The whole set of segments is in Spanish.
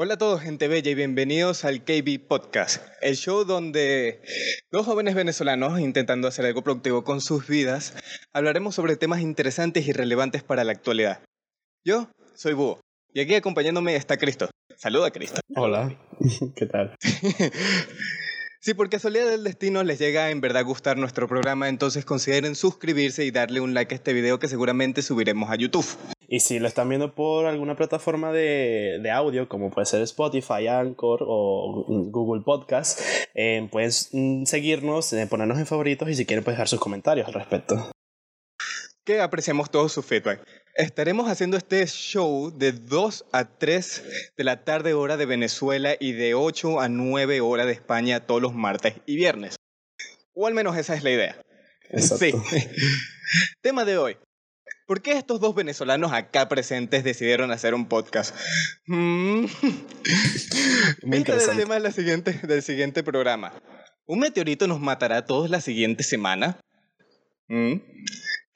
Hola a todos, gente bella, y bienvenidos al KB Podcast, el show donde dos jóvenes venezolanos, intentando hacer algo productivo con sus vidas, hablaremos sobre temas interesantes y relevantes para la actualidad. Yo soy Búho, y aquí acompañándome está Cristo. Saluda, Cristo. Hola, ¿qué tal? Si por casualidad del destino les llega a en verdad gustar nuestro programa, entonces consideren suscribirse y darle un like a este video que seguramente subiremos a YouTube. Y si lo están viendo por alguna plataforma de, de audio, como puede ser Spotify, Anchor o Google Podcast, eh, pueden mm, seguirnos, eh, ponernos en favoritos y si quieren pueden dejar sus comentarios al respecto. Que apreciamos todo su feedback. Estaremos haciendo este show de 2 a 3 de la tarde hora de Venezuela y de 8 a 9 hora de España todos los martes y viernes. O al menos esa es la idea. Exacto. Sí. Tema de hoy. ¿Por qué estos dos venezolanos acá presentes decidieron hacer un podcast? Mm. Muy Este es el interesante. tema de la siguiente, del siguiente programa. ¿Un meteorito nos matará todos la siguiente semana? Mm.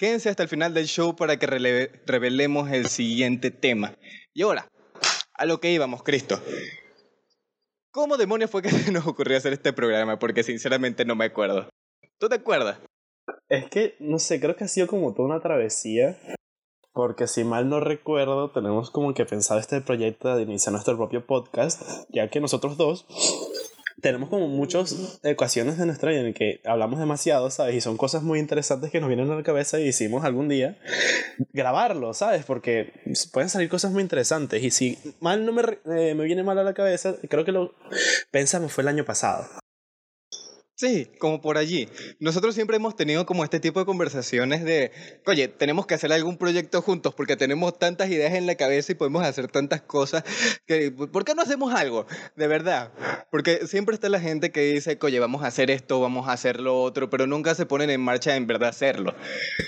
Quédense hasta el final del show para que revelemos el siguiente tema. Y ahora, a lo que íbamos, Cristo. ¿Cómo demonios fue que nos ocurrió hacer este programa? Porque sinceramente no me acuerdo. ¿Tú te acuerdas? Es que, no sé, creo que ha sido como toda una travesía. Porque si mal no recuerdo, tenemos como que pensado este proyecto de iniciar nuestro propio podcast, ya que nosotros dos tenemos como muchas ecuaciones de nuestra vida en que hablamos demasiado, ¿sabes? Y son cosas muy interesantes que nos vienen a la cabeza y hicimos algún día grabarlo, ¿sabes? Porque pueden salir cosas muy interesantes. Y si mal no me, eh, me viene mal a la cabeza, creo que lo pensamos fue el año pasado. Sí, como por allí. Nosotros siempre hemos tenido como este tipo de conversaciones de, oye, tenemos que hacer algún proyecto juntos porque tenemos tantas ideas en la cabeza y podemos hacer tantas cosas que, ¿por qué no hacemos algo? De verdad. Porque siempre está la gente que dice, oye, vamos a hacer esto, vamos a hacer lo otro, pero nunca se ponen en marcha en verdad hacerlo.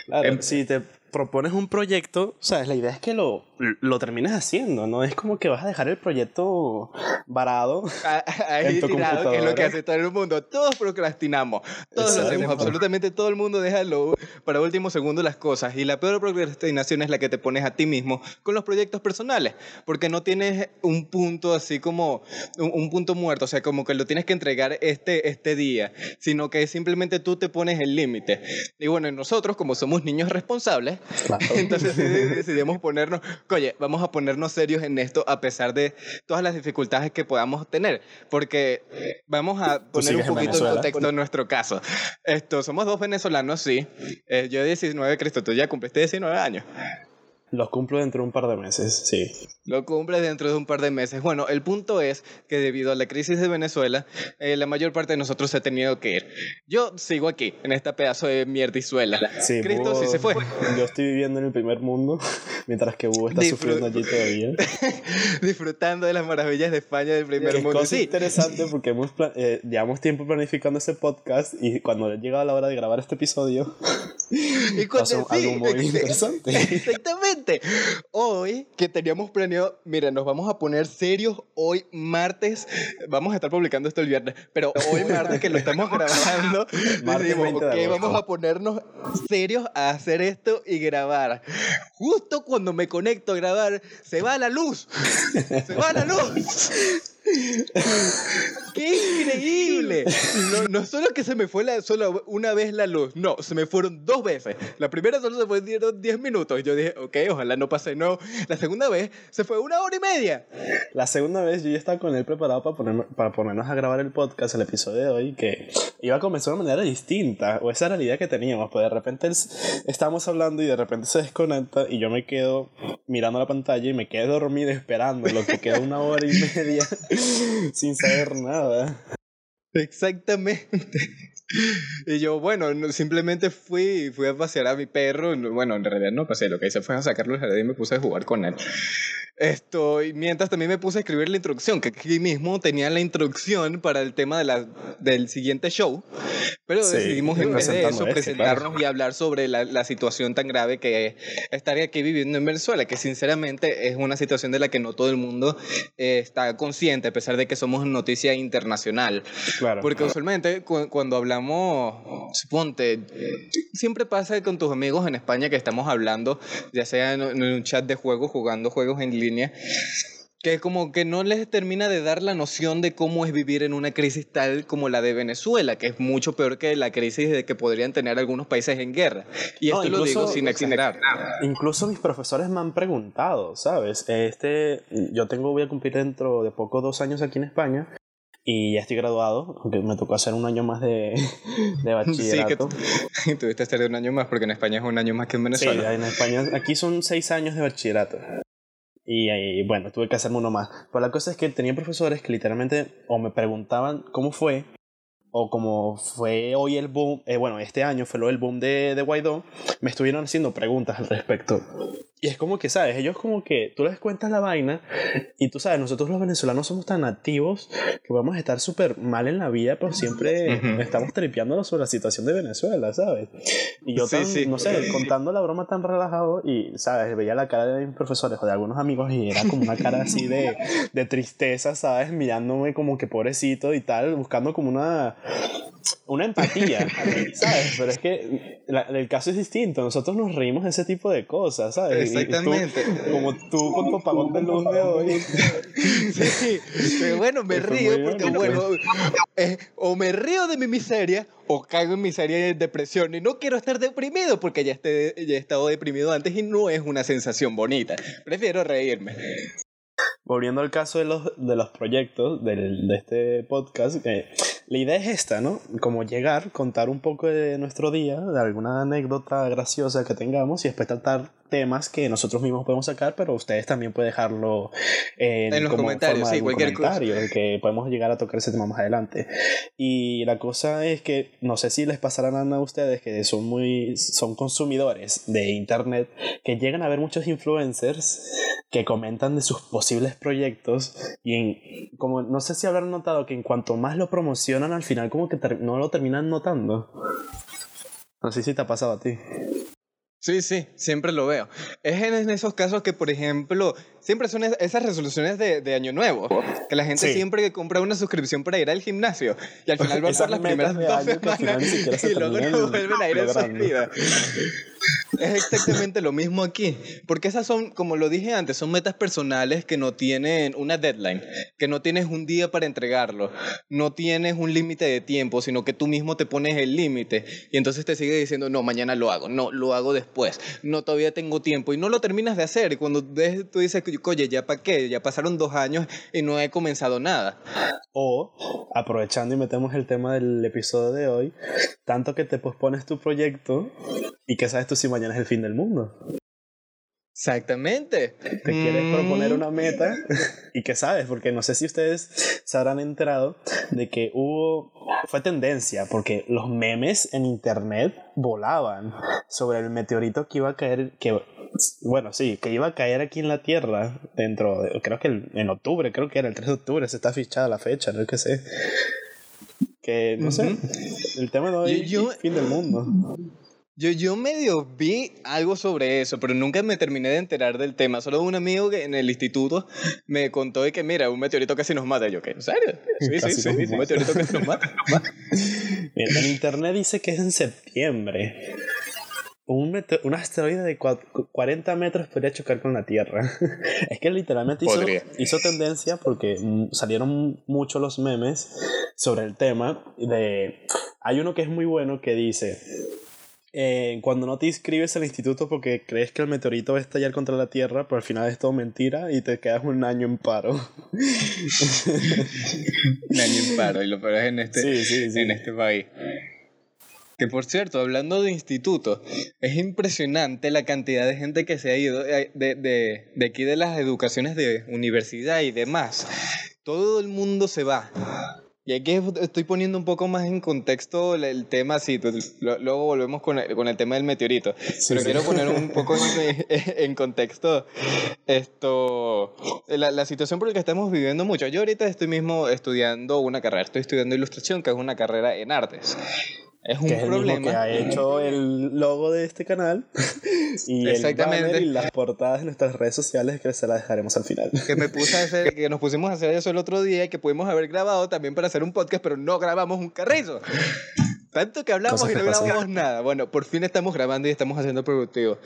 Claro, Em- si te propones un proyecto, sabes, la idea es que lo, lo termines haciendo, no es como que vas a dejar el proyecto varado. Ahí En tu tirado, que es lo que hace todo el mundo. Todos procrastinamos. Todos lo Exacto. hacemos. Absolutamente todo el mundo deja lo- para último segundo las cosas. Y la peor procrastinación es la que te pones a ti mismo con los proyectos personales. Porque no tienes un punto así como un, un punto muerto. O sea, como que lo tienes que entregar este, este día. Sino que simplemente tú te pones el límite. Y bueno, nosotros, como somos niños responsables, Claro. entonces decidimos ponernos, oye, vamos a ponernos serios en esto a pesar de todas las dificultades que podamos tener, porque vamos a poner un poquito Venezuela. contexto en nuestro caso. Esto, somos dos venezolanos, sí. Eh, yo 19, Cristo, tú ya cumpliste 19 años. Los cumplo dentro de un par de meses, sí. Lo cumples dentro de un par de meses. Bueno, el punto es que debido a la crisis de Venezuela, eh, la mayor parte de nosotros se ha tenido que ir. Yo sigo aquí, en esta pedazo de mierdizuela. Sí, Cristo Búho- sí se fue. Yo estoy viviendo en el primer mundo, mientras que Búho está Disfrut- sufriendo allí todavía. Disfrutando de las maravillas de España del primer Es mundo. cosa Sí, interesante porque hemos eh, llevamos tiempo planificando este podcast y cuando ha llegado la hora de grabar este episodio, Y cuando Pasó algo muy interesante. Exactamente. Hoy que teníamos planeado, mira, nos vamos a poner serios hoy martes. Vamos a estar publicando esto el viernes, pero hoy martes que lo estamos grabando, decimos, 20 de ok, vamos a ponernos serios a hacer esto y grabar. Justo cuando me conecto a grabar, se va la luz. Se va la luz. ¡Qué increíble! No, no solo que se me fue la, solo una vez la luz, no, se me fueron dos veces. La primera solo se fueron 10 minutos. Yo dije, ok, ojalá no pase, no. La segunda vez se fue una hora y media. La segunda vez yo ya estaba con él preparado para, ponernos- para ponernos a grabar el podcast, el episodio de hoy, que iba a comenzar de una manera distinta, o esa era la idea que teníamos, pues de repente estábamos hablando y de repente se desconecta y yo me quedo mirando la pantalla y me quedo dormido esperando lo que queda una hora y media sin saber nada. Exactamente. Y yo, bueno, no- simplemente fui, fui a pasear a mi perro. no- Bueno, en realidad no pasé, lo que hice fue a sacarlo al jardín y me puse a jugar con él. Esto, y mientras también me puse a escribir la introducción, que aquí mismo tenía la introducción para el tema de la, del siguiente show. Pero Sí, decidimos en vez de eso este, presentarnos y hablar sobre la, la situación tan grave que es estar aquí viviendo en Venezuela, que sinceramente es una situación de la que no todo el mundo eh, está consciente, a pesar de que somos noticia internacional. Claro. Porque usualmente cu- cuando hablamos, suponte, siempre pasa con tus amigos en España que estamos hablando, ya sea en, en un chat de juegos, jugando juegos en línea, que como que no les termina de dar la noción de cómo es vivir en una crisis tal como la de Venezuela, que es mucho peor que la crisis de que podrían tener algunos países en guerra. Y esto lo digo sin exagerar. Incluso mis profesores me han preguntado, ¿sabes? Este, yo tengo, voy a cumplir dentro de poco dos años aquí en España y ya estoy graduado, aunque me tocó hacer un año más de, de bachillerato. Sí, que tuviste que hacer un año más porque en España es un año más que en Venezuela. Sí, en España, aquí son seis años de bachillerato. Y, bueno, tuve que hacerme uno más. Pero la cosa es que tenía profesores que literalmente o me preguntaban cómo fue, o como fue hoy el boom, eh, bueno, este año fue lo del boom de, de Guaidó, me estuvieron haciendo preguntas al respecto. Y es como que, ¿sabes? Ellos como que tú les cuentas la vaina y tú sabes, nosotros los venezolanos somos tan activos que vamos a estar súper mal en la vida, pero siempre estamos tripeándonos sobre la situación de Venezuela, ¿sabes? Y yo, tan, no sé, contando la broma tan relajado y, ¿sabes? Veía la cara de mis profesores o de algunos amigos y era como una cara así de, de tristeza, ¿sabes? Mirándome como que pobrecito y tal, buscando como una una empatía, ¿sabes? Pero es que el caso es distinto. Nosotros nos reímos de ese tipo de cosas, ¿sabes? Exactamente. como tú con tu apagón de luz de hoy. sí, pero bueno, me río porque, bueno, eh, o me río de mi miseria o caigo en miseria y depresión. Y no quiero estar deprimido porque ya, esté, ya he estado deprimido antes y no es una sensación bonita. Prefiero reírme volviendo al caso de los, de los proyectos del, de este podcast, eh, la idea es esta, ¿no? Como llegar, contar un poco de nuestro día, de alguna anécdota graciosa que tengamos y después tratar temas que nosotros mismos podemos sacar, pero ustedes también pueden dejarlo en, los comentarios, sí, cualquier comentario, que podemos llegar a tocar ese tema más adelante. Y la cosa es que no sé si les pasarán a ustedes que son muy son consumidores de internet que llegan a ver muchos influencers que comentan de sus posibles proyectos y en, como no sé si habrán notado que en cuanto más lo promocionan al final como que no lo terminan notando. No sé si te ha pasado a ti. Sí, sí, siempre lo veo. Es en esos casos que, por ejemplo, siempre son esas resoluciones de, de Año Nuevo, que la gente siempre compra una suscripción para ir al gimnasio y al final va a las primeras dos semanas y luego no vuelven a ir en su vida. Es exactamente lo mismo aquí, porque esas son, como lo dije antes, son metas personales que no tienen una deadline, que no tienes un día para entregarlo, no tienes un límite de tiempo, sino que tú mismo te pones el límite y entonces te sigue diciendo, no, mañana lo hago, no, lo hago después, no, todavía tengo tiempo y no lo terminas de hacer y cuando tú dices, oye, ¿ya para qué? Ya pasaron dos años y no he comenzado nada. O, aprovechando y metemos el tema del episodio de hoy, tanto que te pospones tu proyecto y que sabes tú si mañana es el fin del mundo. Exactamente. Te quieres proponer mm. una meta y que sabes, porque no sé si ustedes se habrán enterado de que hubo, fue tendencia, porque los memes en internet volaban sobre el meteorito que iba a caer, que, bueno, sí, que iba a caer aquí en la Tierra dentro, de, creo que en octubre, creo que era el 3 de octubre, se está fichada la fecha, no que sé. Que, no sé, el tema de hoy es fin del mundo. Yo, yo medio vi algo sobre eso, pero nunca me terminé de enterar del tema. Solo un amigo que en el instituto me contó de que, mira, un meteorito casi nos mata. Yo, ¿qué? ¿En serio? Sí, sí, sí, un meteorito casi nos mata. Mira, en internet dice que es en septiembre. Un, un asteroide de 40 metros podría chocar con la Tierra. es que literalmente hizo, hizo, tendencia porque mm, salieron mucho los memes sobre el tema. De, hay uno que es muy bueno que dice eh, cuando no te inscribes al instituto porque crees que el meteorito va a estallar contra la Tierra, pero al final es todo mentira y te quedas un año en paro. un año en paro, y lo peor es en este, en este país. Que por cierto, hablando de institutos, es impresionante la cantidad de gente que se ha ido de, de, de, de aquí de las educaciones de universidad y demás. Todo el mundo se va y aquí estoy poniendo un poco más en contexto el, tema, sí, pues, luego volvemos con el, con el, tema del meteorito, pero quiero poner un poco en, en contexto esto, la, la, situación por la que estamos viviendo mucho. Yo ahorita estoy mismo estudiando una carrera, estoy estudiando ilustración, que es una carrera en artes. Es un problema. que ha hecho el logo de este canal y el banner y las portadas de nuestras redes sociales que se las dejaremos al final. Que me puse a hacer, que nos pusimos a hacer eso el otro día y que pudimos haber grabado también para hacer un podcast, pero no grabamos un carrizo. Tanto que hablamos Cosas y no pasan. grabamos nada. Bueno, por fin estamos grabando y estamos haciendo productivo.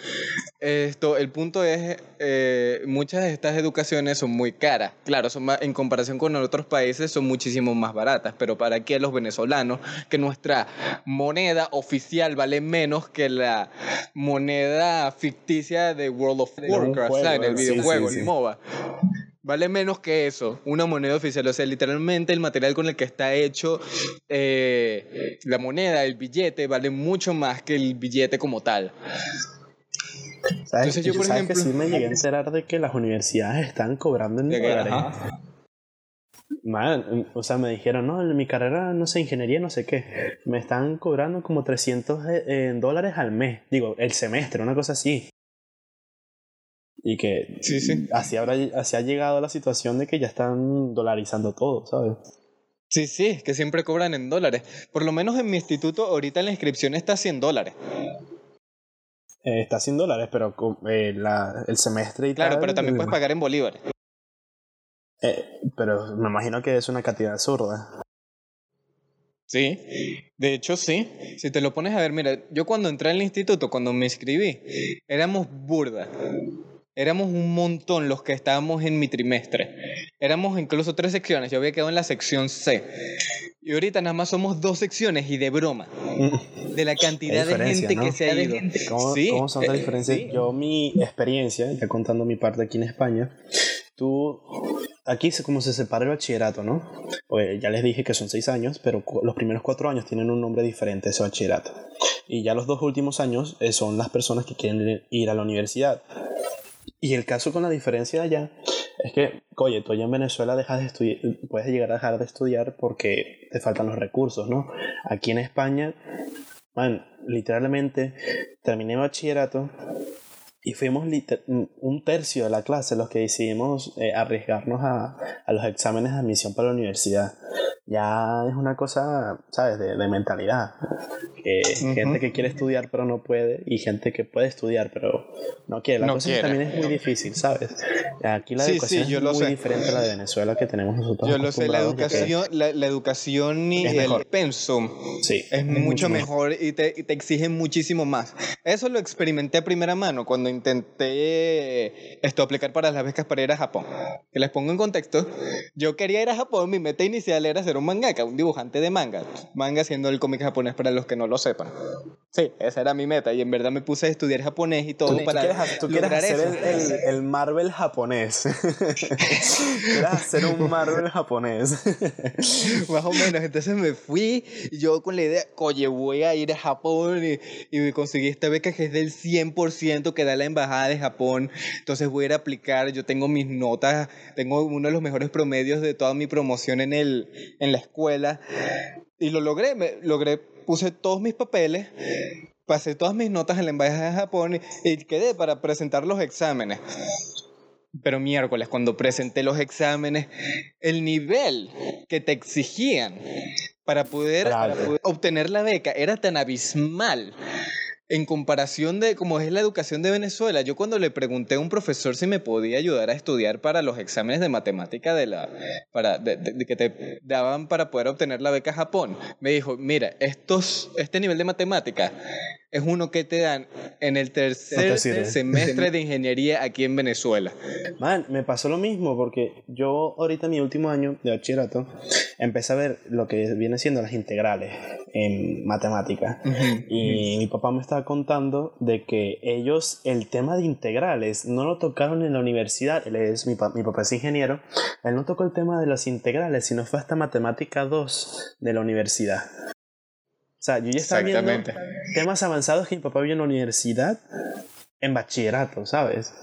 Esto, el punto es, eh, muchas de estas educaciones son muy caras. Claro, son más- en comparación con otros países son muchísimo más baratas, pero para aquí a los venezolanos, que nuestra moneda oficial vale menos que la moneda ficticia de World of Warcraft. En el sí, sí, videojuego, sí. el MOBA. Vale menos que eso, una moneda oficial. O sea, literalmente el material con el que está hecho eh, la moneda, el billete, vale mucho más que el billete como tal. ¿Sabes, Entonces yo, por ¿sabes que ejemplo- sí me llegué a enterar de que las universidades están cobrando en que, dólares? ajá. Man, o sea, me dijeron, no, en mi carrera, no sé, ingeniería, no sé qué. Me están cobrando como 300 de- en dólares al mes. Digo, el semestre, una cosa así. Y que Sí, sí. así, habrá, así ha llegado la situación de que ya están dolarizando todo, ¿sabes? Sí, sí, que siempre cobran en dólares. Por lo menos en mi instituto, ahorita la inscripción está a 100 dólares. Eh, está sin dólares, pero eh, la- el semestre y Claro, tal, pero también eh, puedes pagar en bolívares. eh, pero me imagino que es una cantidad absurda. Sí, de hecho sí. Si te lo pones a ver, mira, yo cuando entré al instituto, cuando me inscribí, éramos burda. Éramos un montón los que estábamos en mi trimestre. Éramos incluso tres secciones. Yo había quedado en la sección C. Y ahorita nada más somos dos secciones y de broma. De la cantidad de gente ¿no? que se ha ido. ¿Cómo, Sí, cómo son las eh, diferencias? sí. Yo, mi experiencia, ya contando mi parte aquí en España, tú, aquí es como se separa el bachillerato, ¿no? Pues ya les dije que son seis años, pero los primeros cuatro años tienen un nombre diferente, ese bachillerato. Y ya los dos últimos años eh, son las personas que quieren ir a la universidad. Y el caso con la diferencia allá es que, oye, tú allá en Venezuela dejas de estudiar, puedes llegar a dejar de estudiar porque te faltan los recursos, ¿no? Aquí en España, man, literalmente terminé bachillerato y fuimos un tercio de la clase los que decidimos eh, arriesgarnos a los exámenes de admisión para la universidad. Ya es una cosa, ¿sabes?, de, de mentalidad. Que Ujú. Gente que quiere estudiar pero no puede y gente que puede estudiar pero no quiere. La No cosa es quiere. también es muy difícil, ¿sabes? Aquí la Sí, educación sí, yo es lo muy sé. diferente a la de Venezuela que tenemos nosotros. Yo lo sé, la educación, la, la educación y Es el mejor. pensum Sí, es mucho mejor y te, y te exigen muchísimo más. Eso lo experimenté a primera mano cuando intenté esto aplicar para las becas para ir a Japón. Que les pongo en contexto, yo quería ir a Japón, mi meta inicial era ser un mangaka, un dibujante de manga. Manga siendo el cómic japonés para los que no lo sepan. Sí, esa era mi meta y en verdad me puse a estudiar japonés y todo Tú, para quieres, tú quieres hacer eso. el, el- el Marvel japonés. quieres hacer un Marvel japonés. Más o menos, entonces me fui yo con la idea, oye, voy a ir a Japón y, y me conseguí esta beca que es del 100% que da la embajada de Japón, entonces voy a ir a aplicar, yo tengo mis notas, tengo uno de los mejores promedios de toda mi promoción en, el, en la escuela y lo logré, me, logré, puse todos mis papeles, pasé todas mis notas en la embajada de Japón y, y quedé para presentar los exámenes. Pero miércoles, cuando presenté los exámenes, el nivel que te exigían para poder, Claro. para poder obtener la beca era tan abismal en comparación de cómo es la educación de Venezuela. Yo cuando le pregunté a un profesor si me podía ayudar a estudiar para los exámenes de matemática de la, para, de- que te daban para poder obtener la beca Japón, me dijo, mira, estos, este nivel de matemática es uno que te dan en el tercer sirve. semestre de ingeniería aquí en Venezuela. Man, me pasó lo mismo porque yo ahorita mi último año de bachillerato empecé a ver lo que viene siendo las integrales en matemáticas. Y mi papá me estaba contando de que ellos el tema de integrales no lo tocaron en la universidad. Él es, mi, pa- mi papá es ingeniero. Él no tocó el tema de las integrales, sino fue hasta matemática 2 de la universidad. O sea, yo ya estaba viendo temas avanzados que mi papá vio en la universidad en bachillerato, ¿sabes?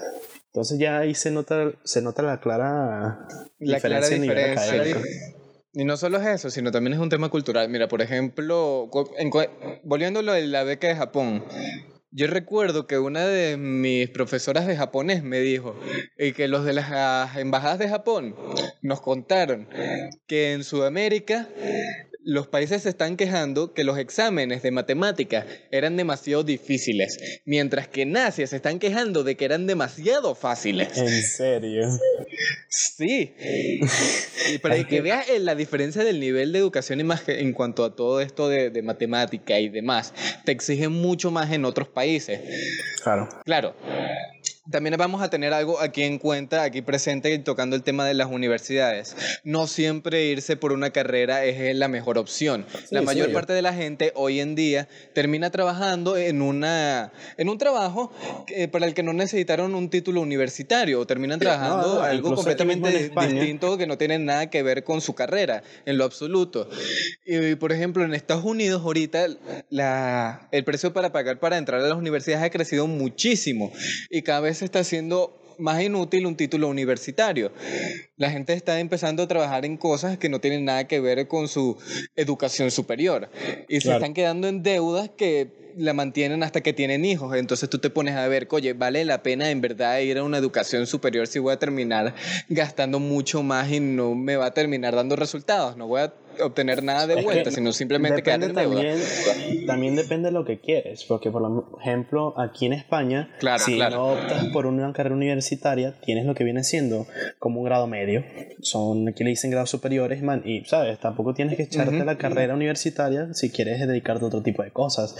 Entonces ya ahí se nota, se nota la clara La clara diferencia en nivel diferencia. académico. Y no solo es eso, sino también es un tema cultural. Mira, por ejemplo, en volviendo a lo de la beca de Japón, yo recuerdo que una de mis profesoras de japonés me dijo y que los de las embajadas de Japón nos contaron que en Sudamérica los países se están quejando que los exámenes de matemáticas eran demasiado difíciles, mientras que en Asia se están quejando de que eran demasiado fáciles. ¿En serio? Sí. Y para que veas eh, la diferencia del nivel de educación y más que- en cuanto a todo esto de, de matemática y demás, te exigen mucho más en otros países. Claro. Claro. También vamos a tener algo aquí en cuenta, aquí presente, tocando el tema de las universidades. No siempre irse por una carrera es la mejor opción. la mayor yo- parte de la gente hoy en día termina trabajando en, una, en un trabajo que- para el que no necesitaron un título universitario o terminan trabajando no, algo completamente distinto que no tiene nada que ver con su carrera en lo absoluto. Y por ejemplo, en Estados Unidos ahorita la, el precio para pagar para entrar a las universidades ha crecido muchísimo y cada vez se está haciendo más inútil un título universitario. La gente está empezando a trabajar en cosas que no tienen nada que ver con su educación superior y se Claro. están quedando en deudas que la mantienen hasta que tienen hijos. Entonces tú te pones a ver, oye, ¿vale la pena en verdad ir a una educación superior si voy a terminar gastando mucho más y no me va a terminar dando resultados? No voy a obtener nada de Es que vuelta, sino simplemente quedar en deuda. también, también depende de lo que quieres, porque por ejemplo aquí en España, Claro, si claro. no optas por una carrera universitaria, tienes lo que viene siendo como un grado medio, son aquí le dicen grados superiores, man, y sabes, tampoco tienes que echarte la carrera universitaria si quieres dedicarte a otro tipo de cosas,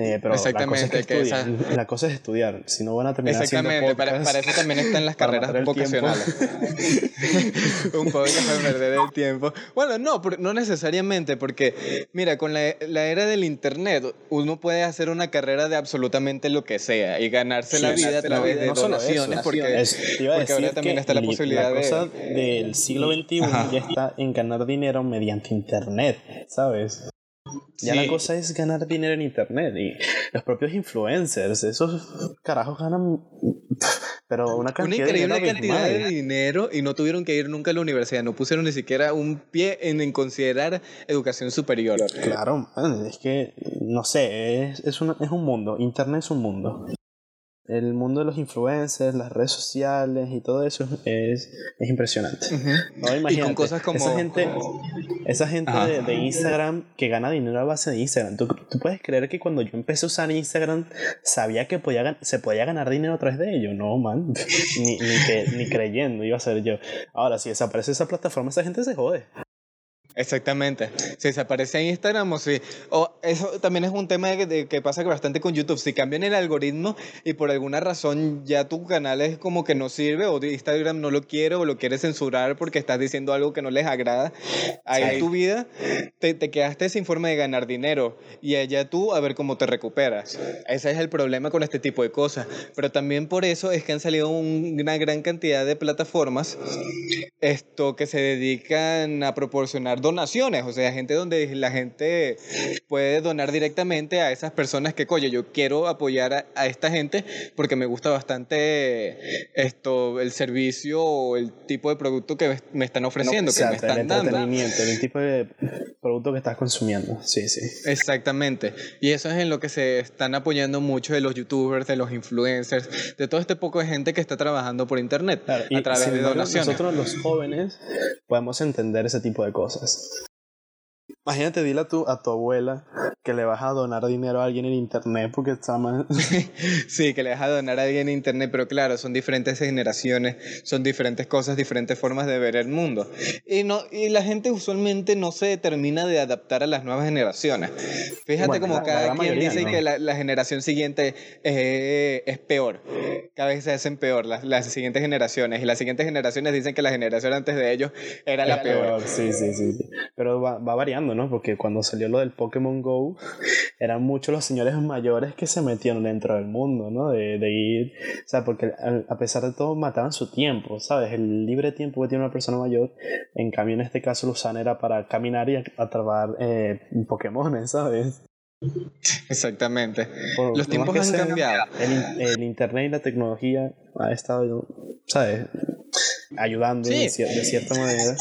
Eh, pero la cosa, es que Exactamente, que esa- estudian, la cosa es estudiar, si no van a terminar Exactamente, para, eso también están las carreras vocacionales. Un podcast para perder el tiempo. Bueno, no, no necesariamente, porque mira, con la, la era del internet, uno puede hacer una carrera de absolutamente lo que sea y ganarse la vida a no, través de no donaciones, porque, Es- porque ahora también está la li- posibilidad la cosa de... del siglo XXI Ajá. ya está en ganar dinero mediante internet, ¿sabes? Ya Sí. la cosa es ganar dinero en internet y los propios influencers, esos carajos ganan pero una cantidad de increíble dinero cantidad de abismal. dinero y no tuvieron que ir nunca a la universidad, no pusieron ni siquiera un pie en, en considerar educación superior. Claro, man, es que no sé, es, es, una- es un mundo, internet es un mundo. El mundo de los influencers, las redes sociales y todo eso es, es impresionante. No, imagínate, cosas como- esa gente, esa gente de, de Instagram que gana dinero a base de Instagram. ¿Tú, tú puedes creer que cuando yo empecé a usar Instagram sabía que podía, se podía ganar dinero a través de ello. No, man. ni, ni, que- ni creyendo iba a ser yo. Ahora, si desaparece esa plataforma, esa gente se jode. Exactamente. Si desaparece en Instagram o si... O eso también es un tema de, de que pasa bastante con YouTube. Si cambian el algoritmo y por alguna razón ya tu canal es como que no sirve o Instagram no lo quiere o lo quiere censurar porque estás diciendo algo que no les agrada, ahí Sí. en tu vida te, te quedaste sin forma de ganar dinero y allá tú a ver cómo te recuperas. Ese es el problema con este tipo de cosas. Pero también por eso es que han salido un- una gran cantidad de plataformas esto que se dedican a proporcionar donaciones, o sea, gente donde la gente puede donar directamente a esas personas que, coño, yo quiero apoyar a, a esta gente porque me gusta bastante esto, el servicio o el tipo de producto que me- me están ofreciendo, que me Exacto, el están dando. entretenimiento, el tipo de producto que estás consumiendo. Sí, sí. Exactamente. Y eso es en lo que se están apoyando mucho de los youtubers, de los influencers, de todo este poco de gente que está trabajando por internet Claro, a través de donaciones. Nosotros los jóvenes podemos entender ese tipo de cosas. office. Imagínate, dile a tu, a tu abuela que le vas a donar dinero a alguien en internet porque está mal. Sí, que le deja donar a alguien en internet, pero claro, son diferentes generaciones, son diferentes cosas, diferentes formas de ver el mundo. Y, no, y la gente usualmente no se termina de adaptar a las nuevas generaciones. Fíjate Bueno, como la- la cada gran quien mayoría, dice ¿no? que la, la generación siguiente eh, es peor. Cada vez se hacen peor las, las siguientes generaciones. Y las siguientes generaciones dicen que la generación antes de ellos era la peor. Sí, sí, sí. sí. Pero va, va variando, ¿no? Porque cuando salió lo del Pokémon Go, eran muchos los señores mayores que se metieron dentro del mundo, ¿no? De, de ir, o sea, porque a pesar de todo mataban su tiempo, ¿sabes? El libre tiempo que tiene una persona mayor, en cambio en este caso lo usan era para caminar y atrapar eh, Pokémon, ¿sabes? Exactamente. Por- Los tiempos han sea, cambiado. El, el internet y la tecnología ha estado, ¿sabes? Ayudando Sí. de, cier- de cierta manera.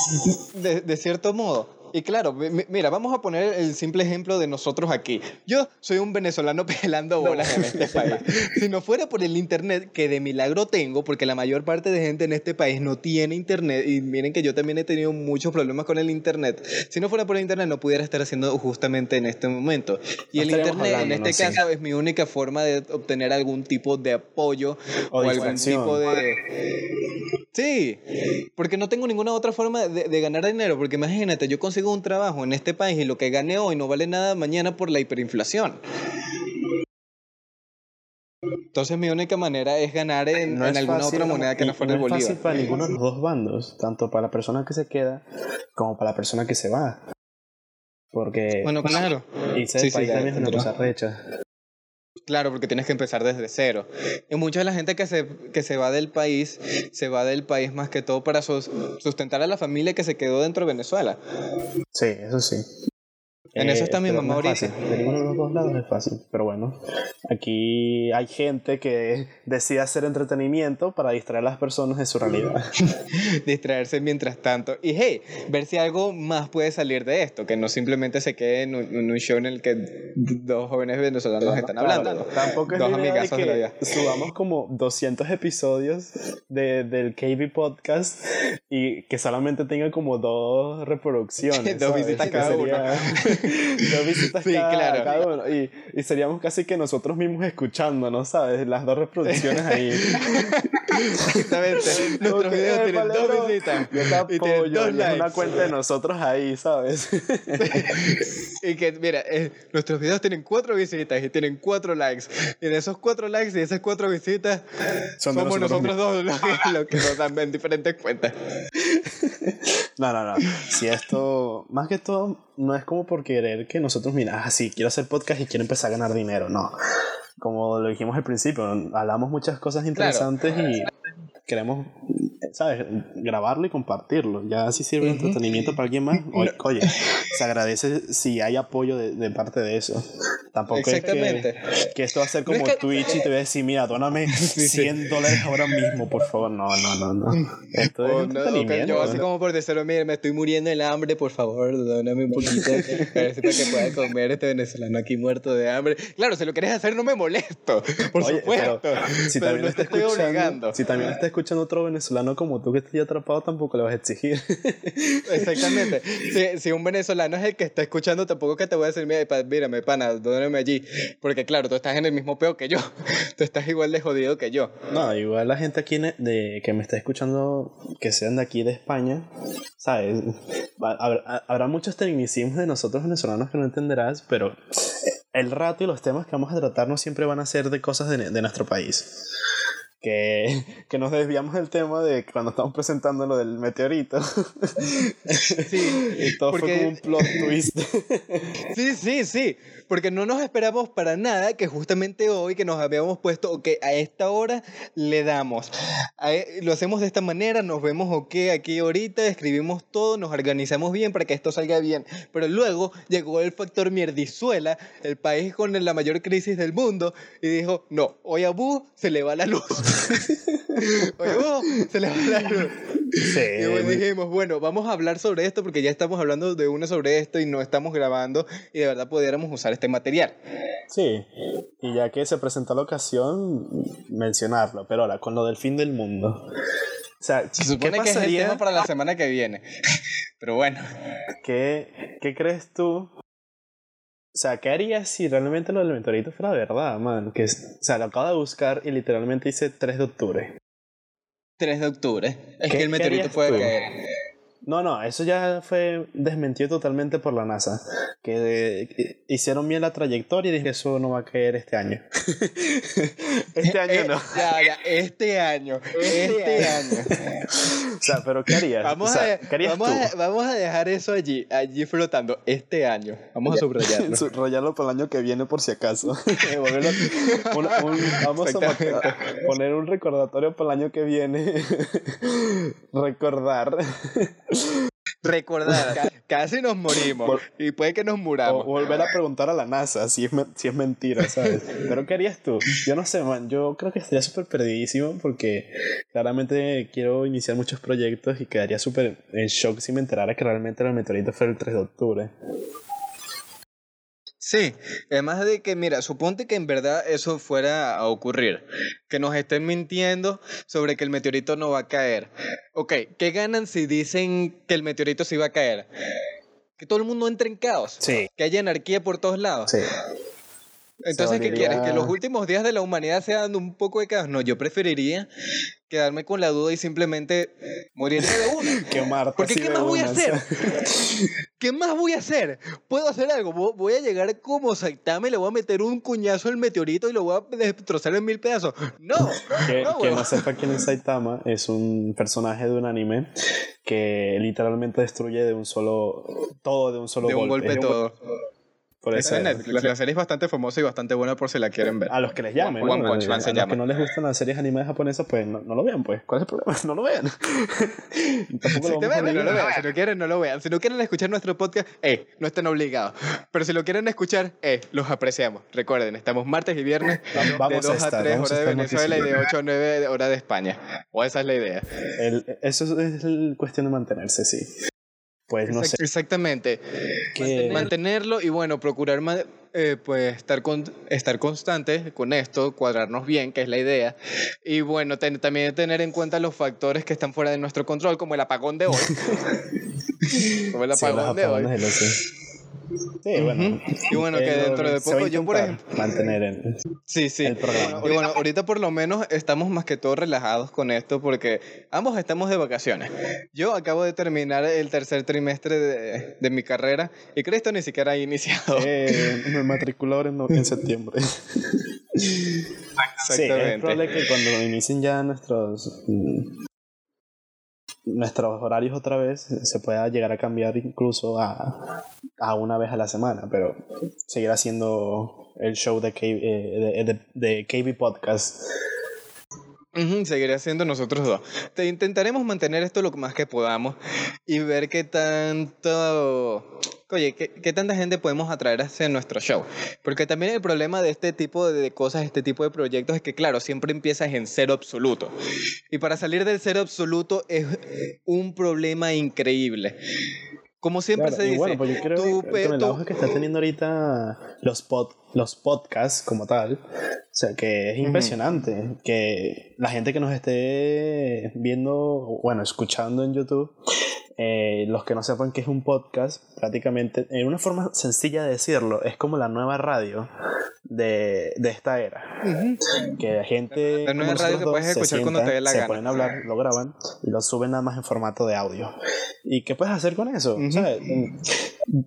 De, de cierto modo. Y claro, mira, vamos a poner el simple ejemplo de nosotros aquí. Yo soy un venezolano pelando bolas en este país. Si no fuera por el internet, que de milagro tengo, porque la mayor parte de gente en este país no tiene internet, y miren que yo también he tenido muchos problemas con el internet. Si no fuera por el internet, no pudiera estar haciendo justamente en este momento. Y el internet, en este caso, es mi única forma de obtener algún tipo de apoyo o, algún tipo de. Sí, porque no tengo ninguna otra forma de, de ganar dinero, porque imagínate, yo consigo un trabajo en este país y lo que gane hoy no vale nada mañana por la hiperinflación. Entonces mi única manera es ganar en, alguna otra moneda que no fuera el bolívar. No es fácil para ninguno de los dos bandos, tanto para la persona que se queda como para la persona que se va. Porque... Bueno, claro. Y sí, país también es una cosa recha. Claro, porque tienes que empezar desde cero. Y mucha de la gente que se, que se va del país, se va del país más que todo para sustentar a la familia que se quedó dentro de Venezuela. Sí, eso sí. En eso está mi mamá ahorita. De ninguno de los dos lados es fácil, pero bueno. Aquí hay gente que decide hacer entretenimiento para distraer a las personas de su realidad. Distraerse mientras tanto. Y hey, ver si algo más puede salir de esto, que no simplemente se quede en un, show en el que dos jóvenes venezolanos están hablando. Tampoco es dos la que subamos como 200 episodios de, del KB Podcast y que solamente tenga como dos reproducciones. dos visitas cada uno. dos visitas sí, cada, claro. uno. Y, y, seríamos casi que nosotros mismos escuchándonos, ¿sabes? Las dos reproducciones ahí. Exactamente. Nuestros videos tienen dos visitas. y tienen dos likes. una cuenta de nosotros ahí, ¿sabes? y que, mira, eh, nuestros videos tienen cuatro visitas y tienen cuatro likes. Y de esos cuatro likes y esas cuatro visitas, somos nosotros, dos los que, los que nos dan en diferentes cuentas. No, no, no. Si esto, más que todo, no es como por querer que nosotros, mira, ah, sí, quiero hacer podcast y quiero empezar a ganar dinero. No. Como lo dijimos al principio, hablamos muchas cosas interesantes y queremos, ¿sabes? Grabarlo y compartirlo. Ya si sirve de entretenimiento para alguien más, oye, se agradece si hay apoyo de, de parte de eso. Tampoco es que, que, esto va a ser como Twitch y te voy a decir, mira, dóname 100 dólares ahora mismo, por favor. No, no, no, no. Esto es oh, entretenimiento. yo así como por decirlo, mira, me estoy muriendo el hambre, por favor, dóname un poquito. Para que pueda comer este venezolano aquí muerto de hambre. Claro, si lo quieres hacer no me molesto, por supuesto. Pero, si también lo estoy obligando. Si también está escuchando otro venezolano como tú que estoy atrapado, tampoco le vas a exigir. Exactamente. Si, si, un venezolano es el que está escuchando, tampoco que te voy a decir, mira, mírame, pana, dóname allí. Porque claro, tú estás en el mismo peo que yo. Tú estás igual de jodido que yo. No, igual la gente aquí de, que me está escuchando, que sean de aquí de España, ¿sabes? Habrá muchos tecnicismos de nosotros venezolanos que no entenderás, pero el rato y los temas que vamos a tratar no siempre van a ser de cosas de, de nuestro país que, que, nos desviamos del tema de cuando estamos presentando lo del meteorito. Sí, y todo fue como un plot twist. Sí, sí, sí, porque no nos esperamos para nada que justamente hoy que nos habíamos puesto, ok, a esta hora le damos. E, lo hacemos de esta manera, nos vemos, ok, aquí ahorita, escribimos todo, nos organizamos bien para que esto salga bien. Pero luego llegó el factor mierdizuela, el país con la mayor crisis del mundo, y dijo, no, hoy a Bu se le va la luz. Oye, vos, se le va la luz. Sí. Y dijimos, bueno, vamos a hablar sobre esto porque ya estamos hablando de una sobre esto y no estamos grabando y de verdad pudiéramos usar este material. Sí, y ya que se presentó la ocasión, mencionarlo, pero ahora, con lo del fin del mundo. O sea, se supone que es el tema para la semana que viene. Pero bueno. ¿Qué, ¿Qué crees tú o sea, ¿qué harías si realmente lo del meteorito fuera verdad, man? Que, o sea, lo acabo de buscar y literalmente dice 3 de octubre. 3 de octubre. Es que el meteorito puede caer. No, no, eso ya fue desmentido totalmente por la NASA. Que, hicieron bien la trayectoria y dije, eso no va a caer este año. este año no. ya, ya, este año. Este año. o sea, pero ¿qué harías? Vamos, a, vamos, A, dejar eso allí, allí flotando. Este año. Vamos a subrayarlo. subrayarlo para el año que viene por si acaso. vamos a poner un recordatorio para el año que viene. Recordar recordar, casi nos morimos y puede que nos muramos. O volver a preguntar a la NASA si es, si es mentira, ¿sabes? Pero ¿qué harías tú? Yo no sé, man, yo creo que estaría súper perdidísimo porque claramente quiero iniciar muchos proyectos y quedaría súper en shock si me enterara que realmente el meteorito fue el 3 de octubre. Sí, además de que, mira, suponte que en verdad eso fuera a ocurrir, que nos estén mintiendo sobre que el meteorito no va a caer. Ok, ¿qué ganan si dicen que el meteorito sí va a caer? Que todo el mundo entre en caos. Sí. Que haya anarquía por todos lados. Sí. Entonces, ¿qué quieres? ¿Que los últimos días de la humanidad sean un poco de caos? No, yo preferiría quedarme con la duda y simplemente morir de una. Quemar. Porque ¿qué más voy a hacer? ¿Qué más voy a hacer? ¿Puedo hacer algo? Voy a llegar como Saitama y le voy a meter un cuñazo al meteorito y lo voy a destrozar en mil pedazos. No. Que no, que no sepa quién es Saitama, es un personaje de un anime que literalmente destruye de un solo todo de un solo de golpe. un golpe todo. Por eso La, serie es bastante famosa y bastante buena por si la quieren ver. A los que les llamen. One, ¿no? Punch Man a, se a llama. los que no les gustan las series animadas japonesas, pues no, no, lo vean, pues. ¿Cuál es el problema? No lo vean. Tampoco si te ven, no lo vean. Si no quieren, no lo vean. Si no quieren escuchar nuestro podcast, eh, no estén obligados. Pero si lo quieren escuchar, eh, los apreciamos. Recuerden, estamos martes y viernes vamos de 2 a, 3 horas de Venezuela y de 8 a 9 horas de España. O esa es la idea. El, eso es el cuestión de mantenerse, sí. Pues no sé. Exactamente. Que... Mantenerlo y bueno, procurar eh, pues estar, con, estar constante con esto, cuadrarnos bien, que es la idea. Y bueno, ten, también tener en cuenta los factores que están fuera de nuestro control, como el apagón de hoy. como el apagón sí, de hoy. Sí, bueno. Y bueno, que dentro de poco yo, por ejemplo. Mantener el, sí, sí. el programa. Y bueno, ahorita por lo menos estamos más que todo relajados con esto porque ambos estamos de vacaciones. Yo acabo de terminar el tercer trimestre de, de mi carrera y Cristo ni siquiera ha iniciado. Eh, me matriculó ahora en, en septiembre. Exactamente. Sí, es probable que cuando inicien ya nuestros nuestros horarios otra vez se pueda llegar a cambiar incluso a, a una vez a la semana, pero seguir haciendo el show de, K, eh, de, de, de KB Podcast. Uh -huh, haciendo nosotros dos. Te intentaremos mantener esto lo más que podamos y ver qué tanto oye, ¿qué, ¿qué, tanta gente podemos atraer hacia nuestro show? Porque también el problema de este tipo de cosas, este tipo de proyectos, es que, claro, siempre empiezas en cero absoluto. Y para salir del cero absoluto es un problema increíble. Como siempre claro, se dice, bueno, pues yo creo tú, que con el auge que está teniendo ahorita los, pod, los podcasts como tal, o sea, que es impresionante uh -huh. que la gente que nos esté viendo, bueno, escuchando en YouTube, eh, los que no sepan que es un podcast, prácticamente, en una forma sencilla de decirlo, es como la nueva radio de, de esta era. Uh -huh. Que la gente. La nueva radio que puedes escuchar sientan, cuando te dé la se gana. pueden hablar, lo graban y lo suben nada más en formato de audio. ¿Y qué puedes hacer con eso? Uh -huh. ¿Sabes?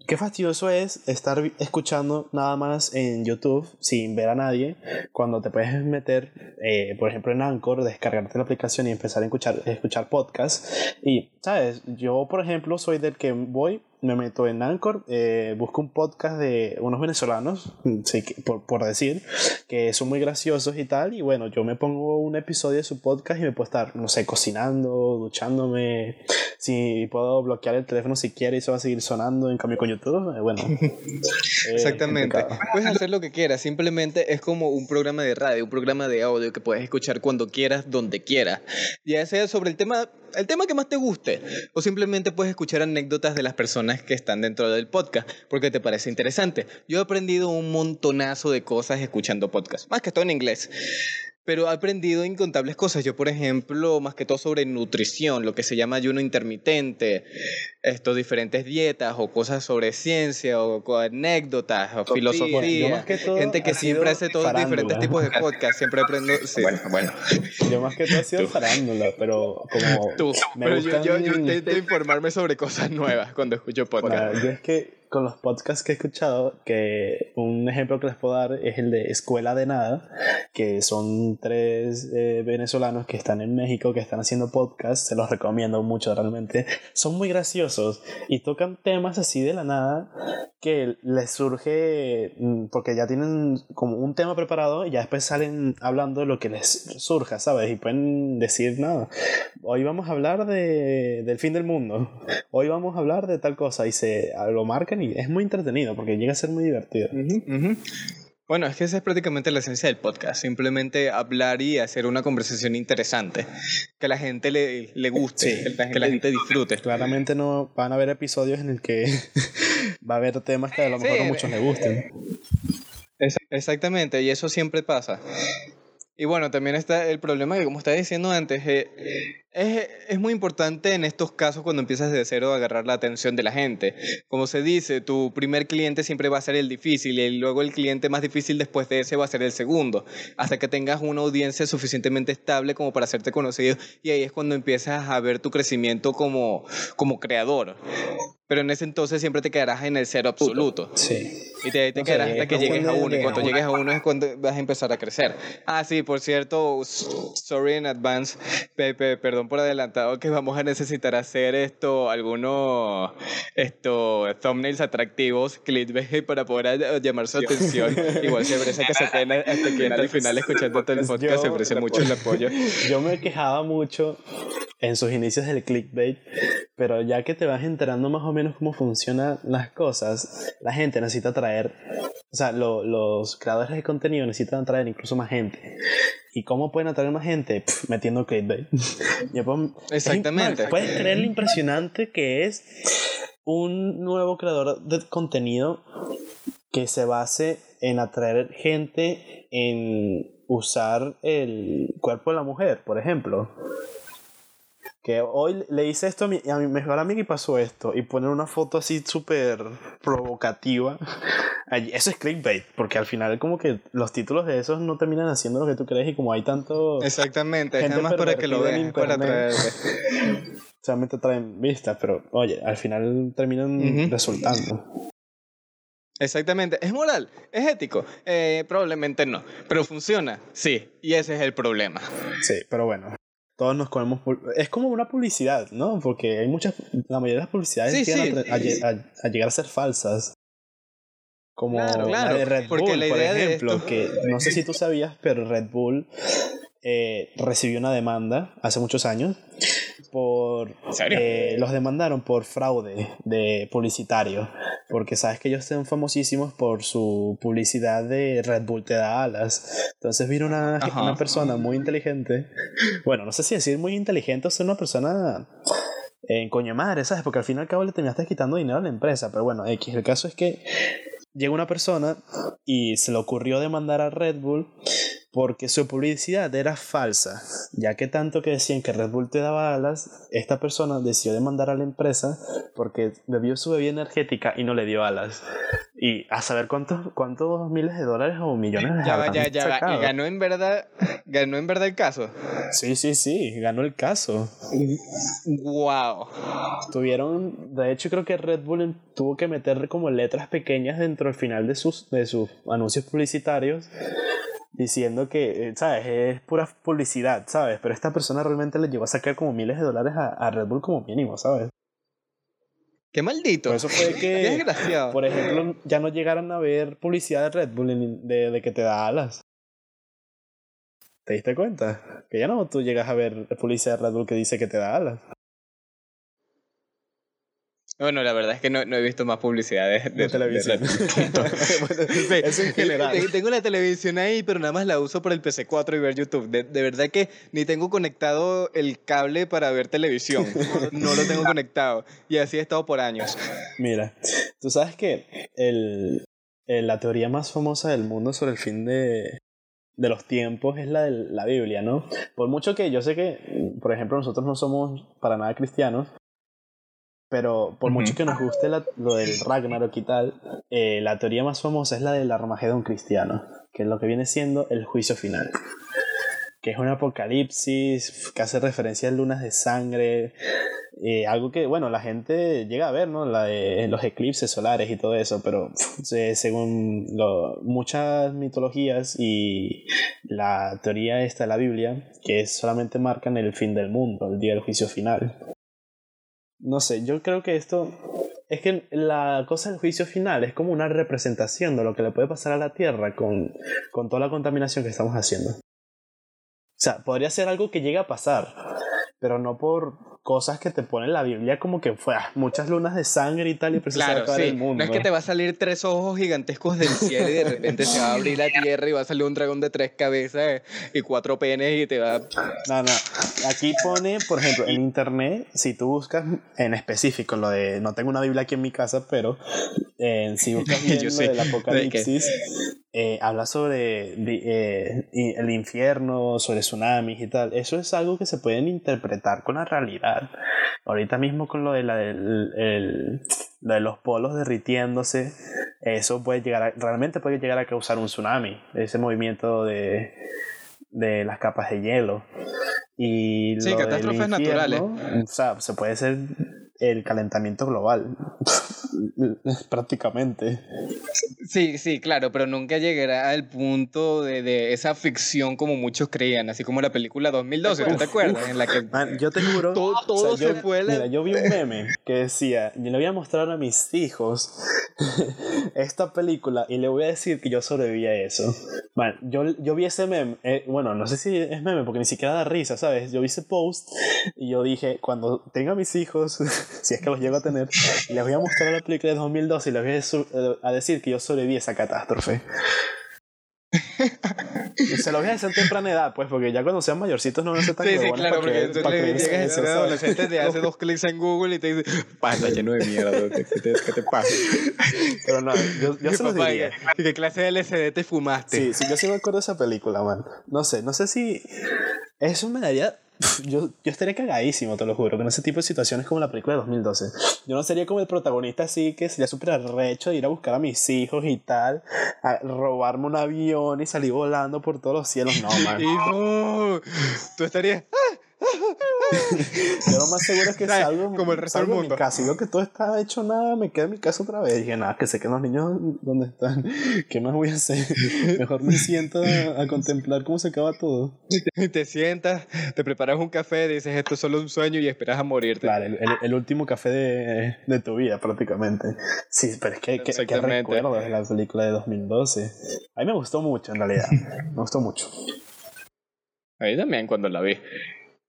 Qué fastidioso es estar escuchando nada más en YouTube sin ver a nadie cuando te puedes meter, eh, por ejemplo, en Anchor, descargarte la aplicación y empezar a escuchar, escuchar podcasts. Y, ¿sabes? Yo, por ejemplo, soy del que voy me meto en Anchor, eh, busco un podcast de unos venezolanos, sí, por, por, decir, que son muy graciosos y tal, y bueno, yo me pongo un episodio de su podcast y me puedo estar, no sé, cocinando, duchándome, si puedo bloquear el teléfono si quiero y eso va a seguir sonando, en cambio con YouTube, eh, bueno. Exactamente. puedes hacer lo que quieras, simplemente es como un programa de radio, un programa de audio que puedes escuchar cuando quieras, donde quieras, ya sea sobre el tema, el tema que más te guste, o simplemente puedes escuchar anécdotas de las personas que están dentro del podcast porque te parece interesante. Yo he aprendido un montonazo de cosas escuchando podcast, más que todo en inglés. Pero he aprendido incontables cosas. Yo, por ejemplo, más que todo sobre nutrición, lo que se llama ayuno intermitente, estos diferentes dietas o cosas sobre ciencia o anécdotas o filosofía. Que Gente que siempre hace todos farándula. diferentes tipos de podcast. Siempre aprendo. Sí, bueno, bueno. Yo más que todo he sido farándula, pero como. Tú. Me pero yo, yo, yo intento informarme sobre cosas nuevas cuando escucho podcast. Bueno, yo es que con los podcasts que he escuchado, que un ejemplo que les puedo dar es el de Escuela de Nada, que son tres eh, venezolanos que están en México, que están haciendo podcasts, se los recomiendo mucho realmente. Son muy graciosos y tocan temas así de la nada que les surge mm, porque ya tienen como un tema preparado y ya después salen hablando de lo que les surja, ¿sabes? Y pueden decir, no, hoy vamos a hablar de, del fin del mundo, hoy vamos a hablar de tal cosa y se lo marcan es muy entretenido porque llega a ser muy divertido. Bueno, es que esa es prácticamente la esencia del podcast, simplemente hablar y hacer una conversación interesante, que la gente le, le guste, que la gente disfrute. Claramente no van a haber episodios en el que va a haber temas que a lo mejor a muchos les gusten. Exactamente, y eso siempre pasa. Y bueno, también está el problema que, como estaba diciendo antes, eh, es, es, muy importante en estos casos cuando empiezas de cero a agarrar la atención de la gente. Como se dice, tu primer cliente siempre va a ser el difícil y luego el cliente más difícil después de ese va a ser el segundo, hasta que tengas una audiencia suficientemente estable como para hacerte conocido y ahí es cuando empiezas a ver tu crecimiento como, como creador pero en ese entonces siempre te quedarás en el cero absoluto. Sí. Y te, te quedarás hasta que llegues a uno. Y cuando llegues a uno es cuando vas a empezar a crecer. Ah, sí, por cierto, sorry in advance, Pepe, perdón por adelantado, que vamos a necesitar hacer esto, algunos esto, thumbnails atractivos, clickbait, para poder llamar su atención. Igual se aprecia que se queden hasta aquí al final escuchando todo el pues podcast, se aprecia mucho el apoyo. Yo me quejaba mucho en sus inicios del clickbait, pero ya que te vas enterando más o menos cómo funcionan las cosas, la gente necesita traer, o sea, los creadores de contenido necesitan atraer incluso más gente. ¿Y cómo pueden atraer más gente? metiendo clickbait. Exactamente. Puedes creer lo impresionante que es un nuevo creador de contenido que se base en atraer gente en usar el cuerpo de la mujer, por ejemplo que hoy le hice esto a mi, a mi mejor amiga y pasó esto, y poner una foto así súper provocativa, eso es clickbait, porque al final como que los títulos de esos no terminan haciendo lo que tú crees y como hay tanto... Exactamente, es más para que lo vean, para traer... Solamente traen vistas, pero oye, al final terminan resultando. Exactamente. ¿Es moral? ¿Es ético? Eh, probablemente no. Pero funciona, sí. Y ese es el problema. Sí, pero bueno todos nos comemos. Es como una publicidad, ¿no? Porque hay muchas. La mayoría de las publicidades llegan A, llegar a ser falsas. Como la de Red Bull, por ejemplo, que no sé si tú sabías, pero Red Bull eh, recibió una demanda hace muchos años por eh, los demandaron por fraude de publicitario porque sabes que ellos son famosísimos por su publicidad de Red Bull te da alas. Entonces vino una, una persona muy inteligente bueno no sé si decir muy inteligente o ser una persona en coño madre sabes porque al fin y al cabo le terminaste quitando dinero a la empresa pero bueno X el caso es que llega una persona y se le ocurrió demandar a Red Bull porque su publicidad era falsa, ya que tanto que decían que Red Bull te daba alas, esta persona decidió demandar a la empresa porque bebió su bebida energética y no le dio alas. Y a saber cuántos, cuántos miles de dólares o millones de dólares. Ya, ya, ya, y ganó en verdad, ganó en verdad el caso. Sí, sí, sí, ganó el caso. Wow. Tuvieron, de hecho creo que Red Bull tuvo que meter como letras pequeñas dentro del final de sus, de sus anuncios publicitarios diciendo que, eh, ¿sabes? Es pura publicidad, ¿sabes? Pero esta persona realmente le llegó a sacar como miles de dólares a, Red Bull como mínimo, ¿sabes? Qué maldito. Por eso fue que, por ejemplo, ya no llegaron a ver publicidad de Red Bull de, de que te da alas. ¿Te diste cuenta? Que ya no tú llegas a ver publicidad de Red Bull que dice que te da alas. Bueno, la verdad es que no, no he visto más publicidades de, televisión. Eso en general. Tengo la televisión ahí, pero nada más la uso por el PC4 y ver YouTube. De, de, verdad que ni tengo conectado el cable para ver televisión. no lo tengo conectado. Y así he estado por años. Mira, tú sabes que el, la teoría más famosa del mundo sobre el fin de, de los tiempos es la de la Biblia, ¿no? Por mucho que yo sé que, por ejemplo, nosotros no somos para nada cristianos, pero por mucho que nos guste lo del Ragnarok y tal, eh, la teoría más famosa es la del Armagedón cristiano, que es lo que viene siendo el juicio final. Que es un apocalipsis que hace referencia a lunas de sangre, eh, algo que, bueno, la gente llega a ver, ¿no? La de los eclipses solares y todo eso, pero según muchas mitologías y la teoría esta de la Biblia, que solamente marcan el fin del mundo, el día del juicio final. No sé, yo creo que esto es que la cosa del juicio final es como una representación de lo que le puede pasar a la Tierra con, con toda la contaminación que estamos haciendo. O sea, podría ser algo que llegue a pasar, pero no por cosas que te pone la Biblia como que fue ah, muchas lunas de sangre y tal y claro, sí. el mundo. No es que te va a salir tres ojos gigantescos del cielo y de repente se va a abrir la tierra y va a salir un dragón de tres cabezas y cuatro penes y te va No, no. Aquí pone, por ejemplo, en internet, si tú buscas en específico lo de no tengo una Biblia aquí en mi casa, pero eh, si buscas bien lo del apocalipsis eh, habla sobre eh, el infierno, sobre tsunamis y tal. Eso es algo que se pueden interpretar con la realidad. Ahorita mismo con lo de, la, el, lo de los polos derritiéndose, eso puede llegar realmente puede llegar a causar un tsunami, ese movimiento de, de las capas de hielo. Y sí, catástrofes naturales. O sea, se puede ser el calentamiento global, prácticamente. Sí, sí, claro, pero nunca llegará al punto de, de, esa ficción como muchos creían, así como la película 2012, ¿tú te acuerdas? En la que yo te juro, todo, se fue. Mira, yo vi un meme que decía, yo le voy a mostrar a mis hijos esta película y le voy a decir que yo sobreviví a eso. Bueno, yo, yo vi ese meme, eh, bueno, no sé si es meme porque ni siquiera da risa, ¿sabes? Yo vi ese post y yo dije, cuando tenga mis hijos si es que los llego a tener, les voy a mostrar la película de 2012 y les voy eh, a, decir que yo sobreviví a esa catástrofe. y se lo voy a decir en temprana edad, pues, porque ya cuando sean mayorcitos no van a ser tan Sí, sí, claro, porque tú le llegas a adolescente, te hace dos clics en Google y te dice, pasa lleno de mierda, ¿qué te, qué te pasa? Pero no, yo, yo se los diría. ¿Y qué clase de LCD te fumaste? Sí, sí, yo sí me acuerdo de esa película, man. No sé, no sé si eso me daría yo, yo estaría cagadísimo, te lo juro, con ese tipo de situaciones como la película de 2012. Yo no sería como el protagonista así que sería súper arrecho de ir a buscar a mis hijos y tal, a robarme un avión y salir volando por todos los cielos. No, man. Hijo, tú estarías... ¡Ah! Yo lo más seguro es que salgo, como el resto del mundo. mi casa y veo que todo está hecho nada, me quedo en mi casa otra vez. Y dije, nada, que sé que los niños dónde están, ¿qué más voy a hacer? Mejor me siento a, contemplar cómo se acaba todo. Te sientas, te preparas un café, dices esto es solo un sueño y esperas a morirte. Claro, el, último café de, de, tu vida prácticamente. Sí, pero es que, que, que recuerdo de la película de 2012. A mí me gustó mucho en realidad, me gustó mucho. A mí también cuando la vi.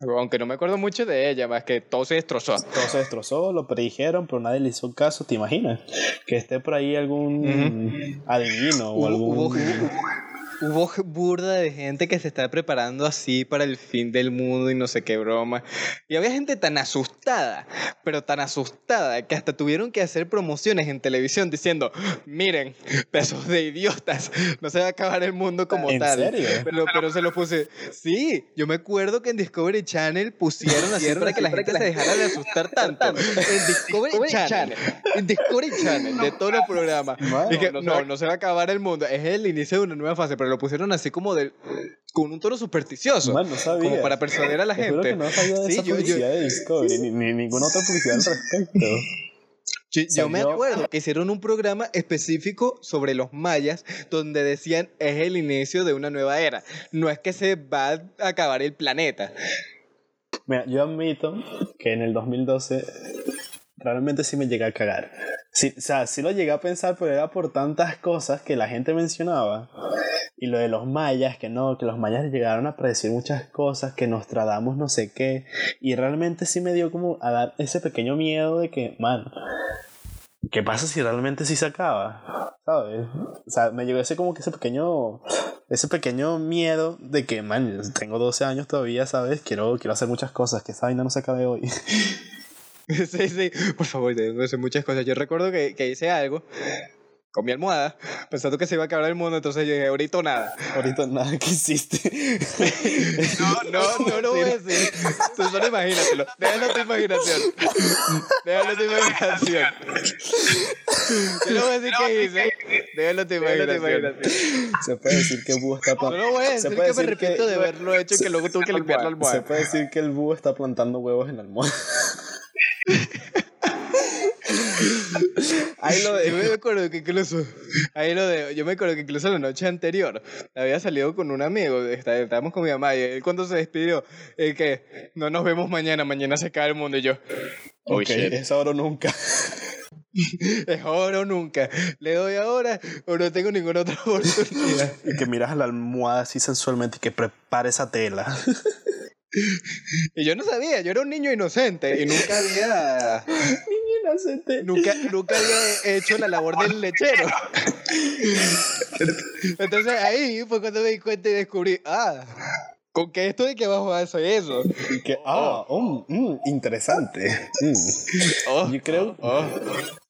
Aunque no me acuerdo mucho de ella, más que todo se destrozó. Todo se destrozó, lo predijeron, pero nadie le hizo caso, ¿te imaginas? Que esté por ahí algún adivino o algún hubo burda de gente que se está preparando así para el fin del mundo y no sé qué broma. Y había gente tan asustada, pero tan asustada, que hasta tuvieron que hacer promociones en televisión diciendo, miren, pesos de idiotas, no se va a acabar el mundo como ¿En tal. Serio? Pero, pero se lo puse, sí, yo me acuerdo que en Discovery Channel pusieron así para que la gente se dejara de asustar tanto. En Discovery Channel, en Discovery Channel, de todos los programas. Dije, no, no se va a acabar el mundo, es el inicio de una nueva fase, pero lo pusieron así como de con un tono supersticioso. Como para persuadir a la gente. Que no sabía de esa publicidad de Discovery, ni, ni, ninguna otra publicidad al respecto. Yo, me acuerdo que hicieron un programa específico sobre los mayas donde decían es el inicio de una nueva era. No es que se va a acabar el planeta. Mira, yo admito que en el 2012 realmente sí me llegué a cagar. Sí, o sea, sí lo llegué a pensar, pero era por tantas cosas que la gente mencionaba. Y lo de los mayas, que no, que los mayas llegaron a predecir muchas cosas, que nos tratamos no sé qué. Y realmente sí me dio como a dar ese pequeño miedo de que, man, ¿qué pasa si realmente sí se acaba? ¿Sabes? O sea, me llegó ese como que ese pequeño, ese pequeño miedo de que, man, tengo 12 años todavía, ¿sabes? Quiero, quiero hacer muchas cosas, que esa vaina no se acabe hoy. Sí, sí, por favor, que hacer muchas cosas. Yo recuerdo que, que hice algo con mi almohada, pensando que se iba a acabar el mundo, entonces yo dije, ahorita nada. Ahorita nada que hiciste. no, no, no lo voy a decir. Tú solo imagínatelo. Déjalo tu imaginación. Déjalo tu imaginación. Yo no voy a decir qué hice. Déjalo tu imaginación. Se puede decir que el búho está plantando. No voy a decir que me repito de haberlo hecho y que luego tuve que limpiar la almohada. Se puede decir que el búho está plantando huevos en la almohada. Ahí lo de, yo me acuerdo que incluso, ahí lo de, yo me acuerdo que incluso la noche anterior había salido con un amigo, estábamos con mi mamá y él cuando se despidió, el que no nos vemos mañana, mañana se cae el mundo y yo. Oh, es ahora o nunca. es ahora o nunca. Le doy ahora o no tengo ninguna otra oportunidad. Y que miras a la almohada así sensualmente y que prepare esa tela. y yo no sabía, yo era un niño inocente y nunca había. Niño inocente. Nunca, nunca había hecho la labor del lechero. Entonces ahí fue cuando me di cuenta y descubrí, ah, con que esto de que hace eso. Y que, ah, oh, mm, interesante. Mm. Oh, yo creo. Oh.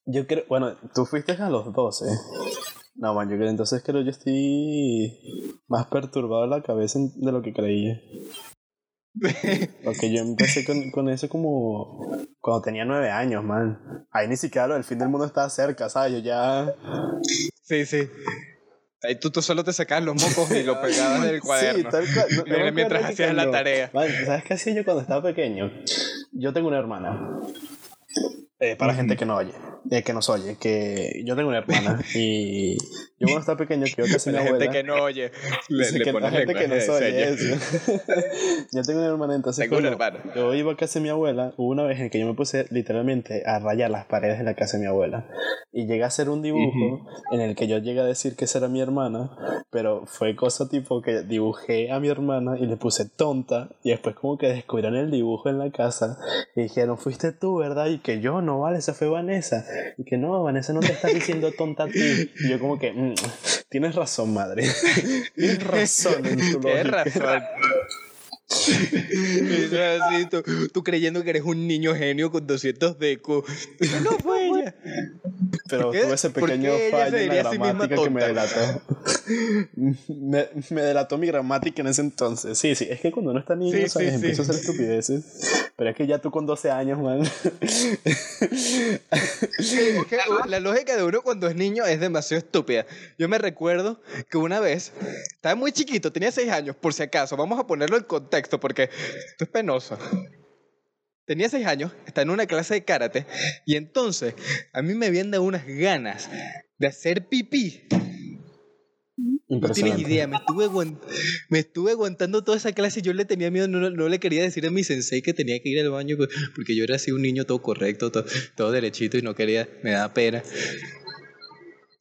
Yo creo. Bueno, tú fuiste a los 12. No, man, yo creo entonces creo yo estoy más perturbado en la cabeza de lo que creía. Porque yo empecé con, con, eso como cuando tenía nueve años, man. Ahí ni siquiera el fin del mundo estaba cerca, ¿sabes? Yo ya... Sí, sí. Ahí tú, tú solo te sacabas los mocos y lo pegabas del cuaderno. Sí, tal cual. mientras hacías la tarea. ¿Sabes qué hacía yo cuando estaba pequeño? Yo tengo una hermana. Eh, para gente que no oye, eh, que nos oye, que yo tengo una hermana y yo cuando estaba pequeño que yo casi mi abuela. gente que no oye, le, le que, la gente que no oye eso. yo tengo una hermana, entonces tengo una hermana. yo iba a casa de mi abuela, hubo una vez en que yo me puse literalmente a rayar las paredes de la casa de mi abuela y llegué a hacer un dibujo en el que yo llegué a decir que esa era mi hermana, pero fue cosa tipo que dibujé a mi hermana y le puse tonta y después como que descubrieron el dibujo en la casa y dijeron, fuiste tú, ¿verdad? Y que yo no no vale, esa fue Vanessa. Y que no, Vanessa no te está diciendo tonta a ti. Y yo como que, mm, tienes razón, madre. tienes razón en tu Tienes razón. así, tú, tú, creyendo que eres un niño genio con 200 deco. No fue ella. Pero tuve ese pequeño fallo en la gramática que me delató. me, me, delató mi gramática en ese entonces. Sí, sí, es que cuando uno está niño, sí, ¿sabes? Empieza a hacer estupideces. Pero es que ya tú con 12 años, man. es que la lógica de uno cuando es niño es demasiado estúpida. Yo me recuerdo que una vez, estaba muy chiquito, tenía 6 años, por si acaso, vamos a ponerlo en contexto porque esto es penoso. Tenía 6 años, estaba en una clase de karate y entonces a mí me habían dado unas ganas de hacer pipí no tienes idea, me estuve, me estuve aguantando toda esa clase y yo le tenía miedo, no, no, le quería decir a mi sensei que tenía que ir al baño porque yo era así un niño todo correcto, todo, todo derechito y no quería, me daba pena.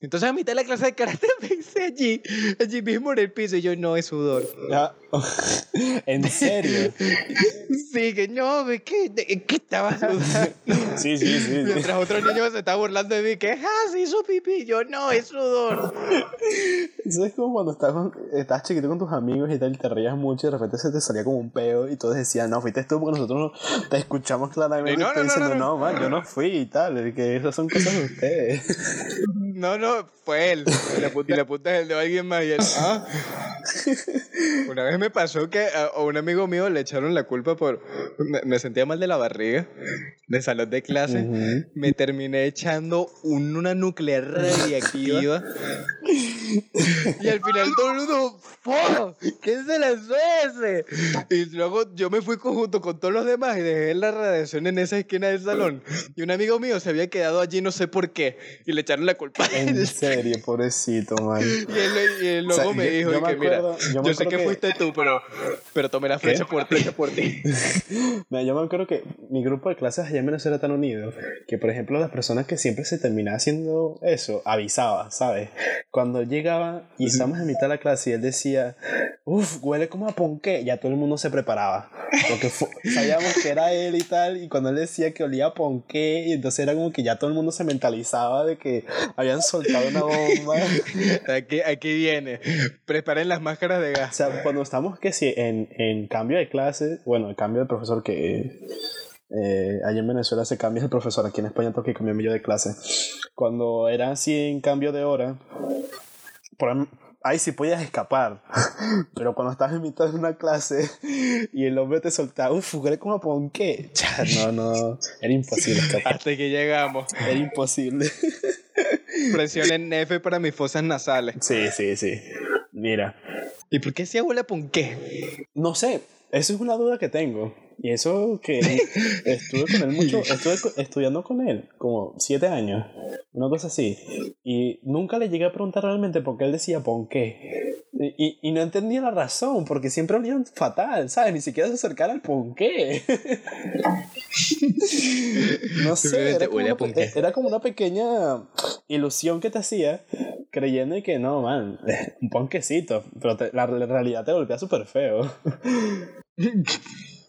Entonces a mitad de la clase de karate me hice allí, allí mismo en el piso y yo no es sudor. ¿En serio? Sí, que no, ¿qué, ¿qué estaba sudando? Sí, sí, sí. Mientras otro niño se estaba burlando de mí, que ah, hizo pipí. Yo no, es sudor. Eso es como cuando estás, estás chiquito con tus amigos y tal, y te reías mucho y de repente se te salía como un peo y todos decían, no, fuiste tú porque nosotros no, te escuchamos claramente. No, no, diciendo, no, no, yo no fui y tal, que esas son cosas de ustedes. No, no, fue él. Y la puta, es el de alguien más. Y él, ah. Una vez me pasó que a, un amigo mío le echaron la culpa por. Me, sentía mal de la barriga, de salud de clase. Me terminé echando una nuclear radiactiva. y al final todo el mundo, ¡Oh! ¿Qué se lanzó ese? Y luego yo me fui junto con todos los demás y dejé la radiación en esa esquina del salón. Y un amigo mío se había quedado allí, no sé por qué, y le echaron la culpa. En serio, pobrecito, man. Y él, luego me dijo, que, mira, yo, sé que, fuiste tú, pero, pero tomé la flecha por, flecha por ti. mira, yo me acuerdo que mi grupo de clases allá en Venezuela era tan unido que, por ejemplo, las personas que siempre se terminaban haciendo eso, avisaba, ¿sabes? Cuando llegaba y estábamos en mitad de la clase y él decía, uff, huele como a ponqué, ya todo el mundo se preparaba. Porque sabíamos que era él y tal, y cuando él decía que olía a ponqué, y entonces era como que ya todo el mundo se mentalizaba de que habían soltado una bomba. aquí, aquí viene, preparen las máscaras de gas. O sea, cuando estamos que si en, en cambio de clase, bueno, en cambio de profesor que Eh, allá en Venezuela se cambia el profesor, aquí en España tengo que cambiarme yo de clase. Cuando era así en cambio de hora, por, ahí sí podías escapar. Pero cuando estás en mitad de una clase y el hombre te soltaba un fugre como ponqué, no, no, era imposible escapar. Hasta que llegamos. Era imposible. Presión en F para mis fosas nasales. Sí, sí, sí. Mira. ¿Y por qué si abuela ponqué? No sé, eso es una duda que tengo. Y eso que estuve con él mucho, estuve estudiando con él como siete años, una cosa así. Y nunca le llegué a preguntar realmente por qué él decía pon qué. Y, y no entendía la razón, porque siempre olían fatal, ¿sabes? Ni siquiera se acercara al pon qué. no sé, era como, una, era como, una, pequeña ilusión que te hacía creyendo que no, man, un ponquecito, pero la, la realidad te golpea súper feo.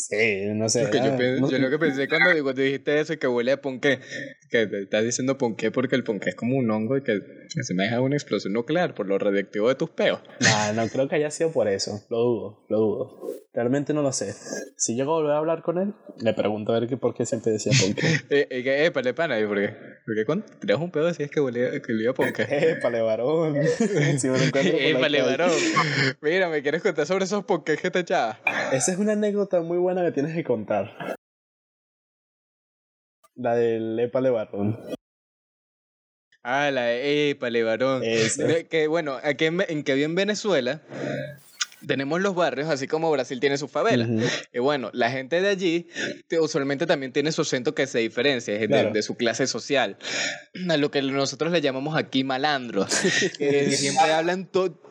Sí, no sé. yo, lo que pensé cuando, dijiste eso, que huele a ponqué, que te estás diciendo ponqué porque el ponqué es como un hongo y que se me deja una explosión nuclear por lo radiactivo de tus peos. No, no creo que haya sido por eso. Lo dudo, lo dudo. Realmente no lo sé. Si llego a volver a hablar con él, le pregunto a ver que por qué siempre decía ponqué. eh, eh, eh, pale pana, ¿por qué? Porque cuando tiras un pedo decías que huele que olía a ponqué. Eh, pale varón. si me lo encuentro eh, pale varón. Mira, ¿me quieres contar sobre esos ponqués que te echabas? Esa es una anécdota muy buena que tienes que contar. La del Épale Barón. Ah, la de Épale Barón. Que bueno, aquí en, en que vi en Venezuela tenemos los barrios, así como Brasil tiene sus favelas. Y bueno, la gente de allí usualmente también tiene su acento que se diferencia es de, su clase social. A lo que nosotros le llamamos aquí malandros. que siempre hablan todo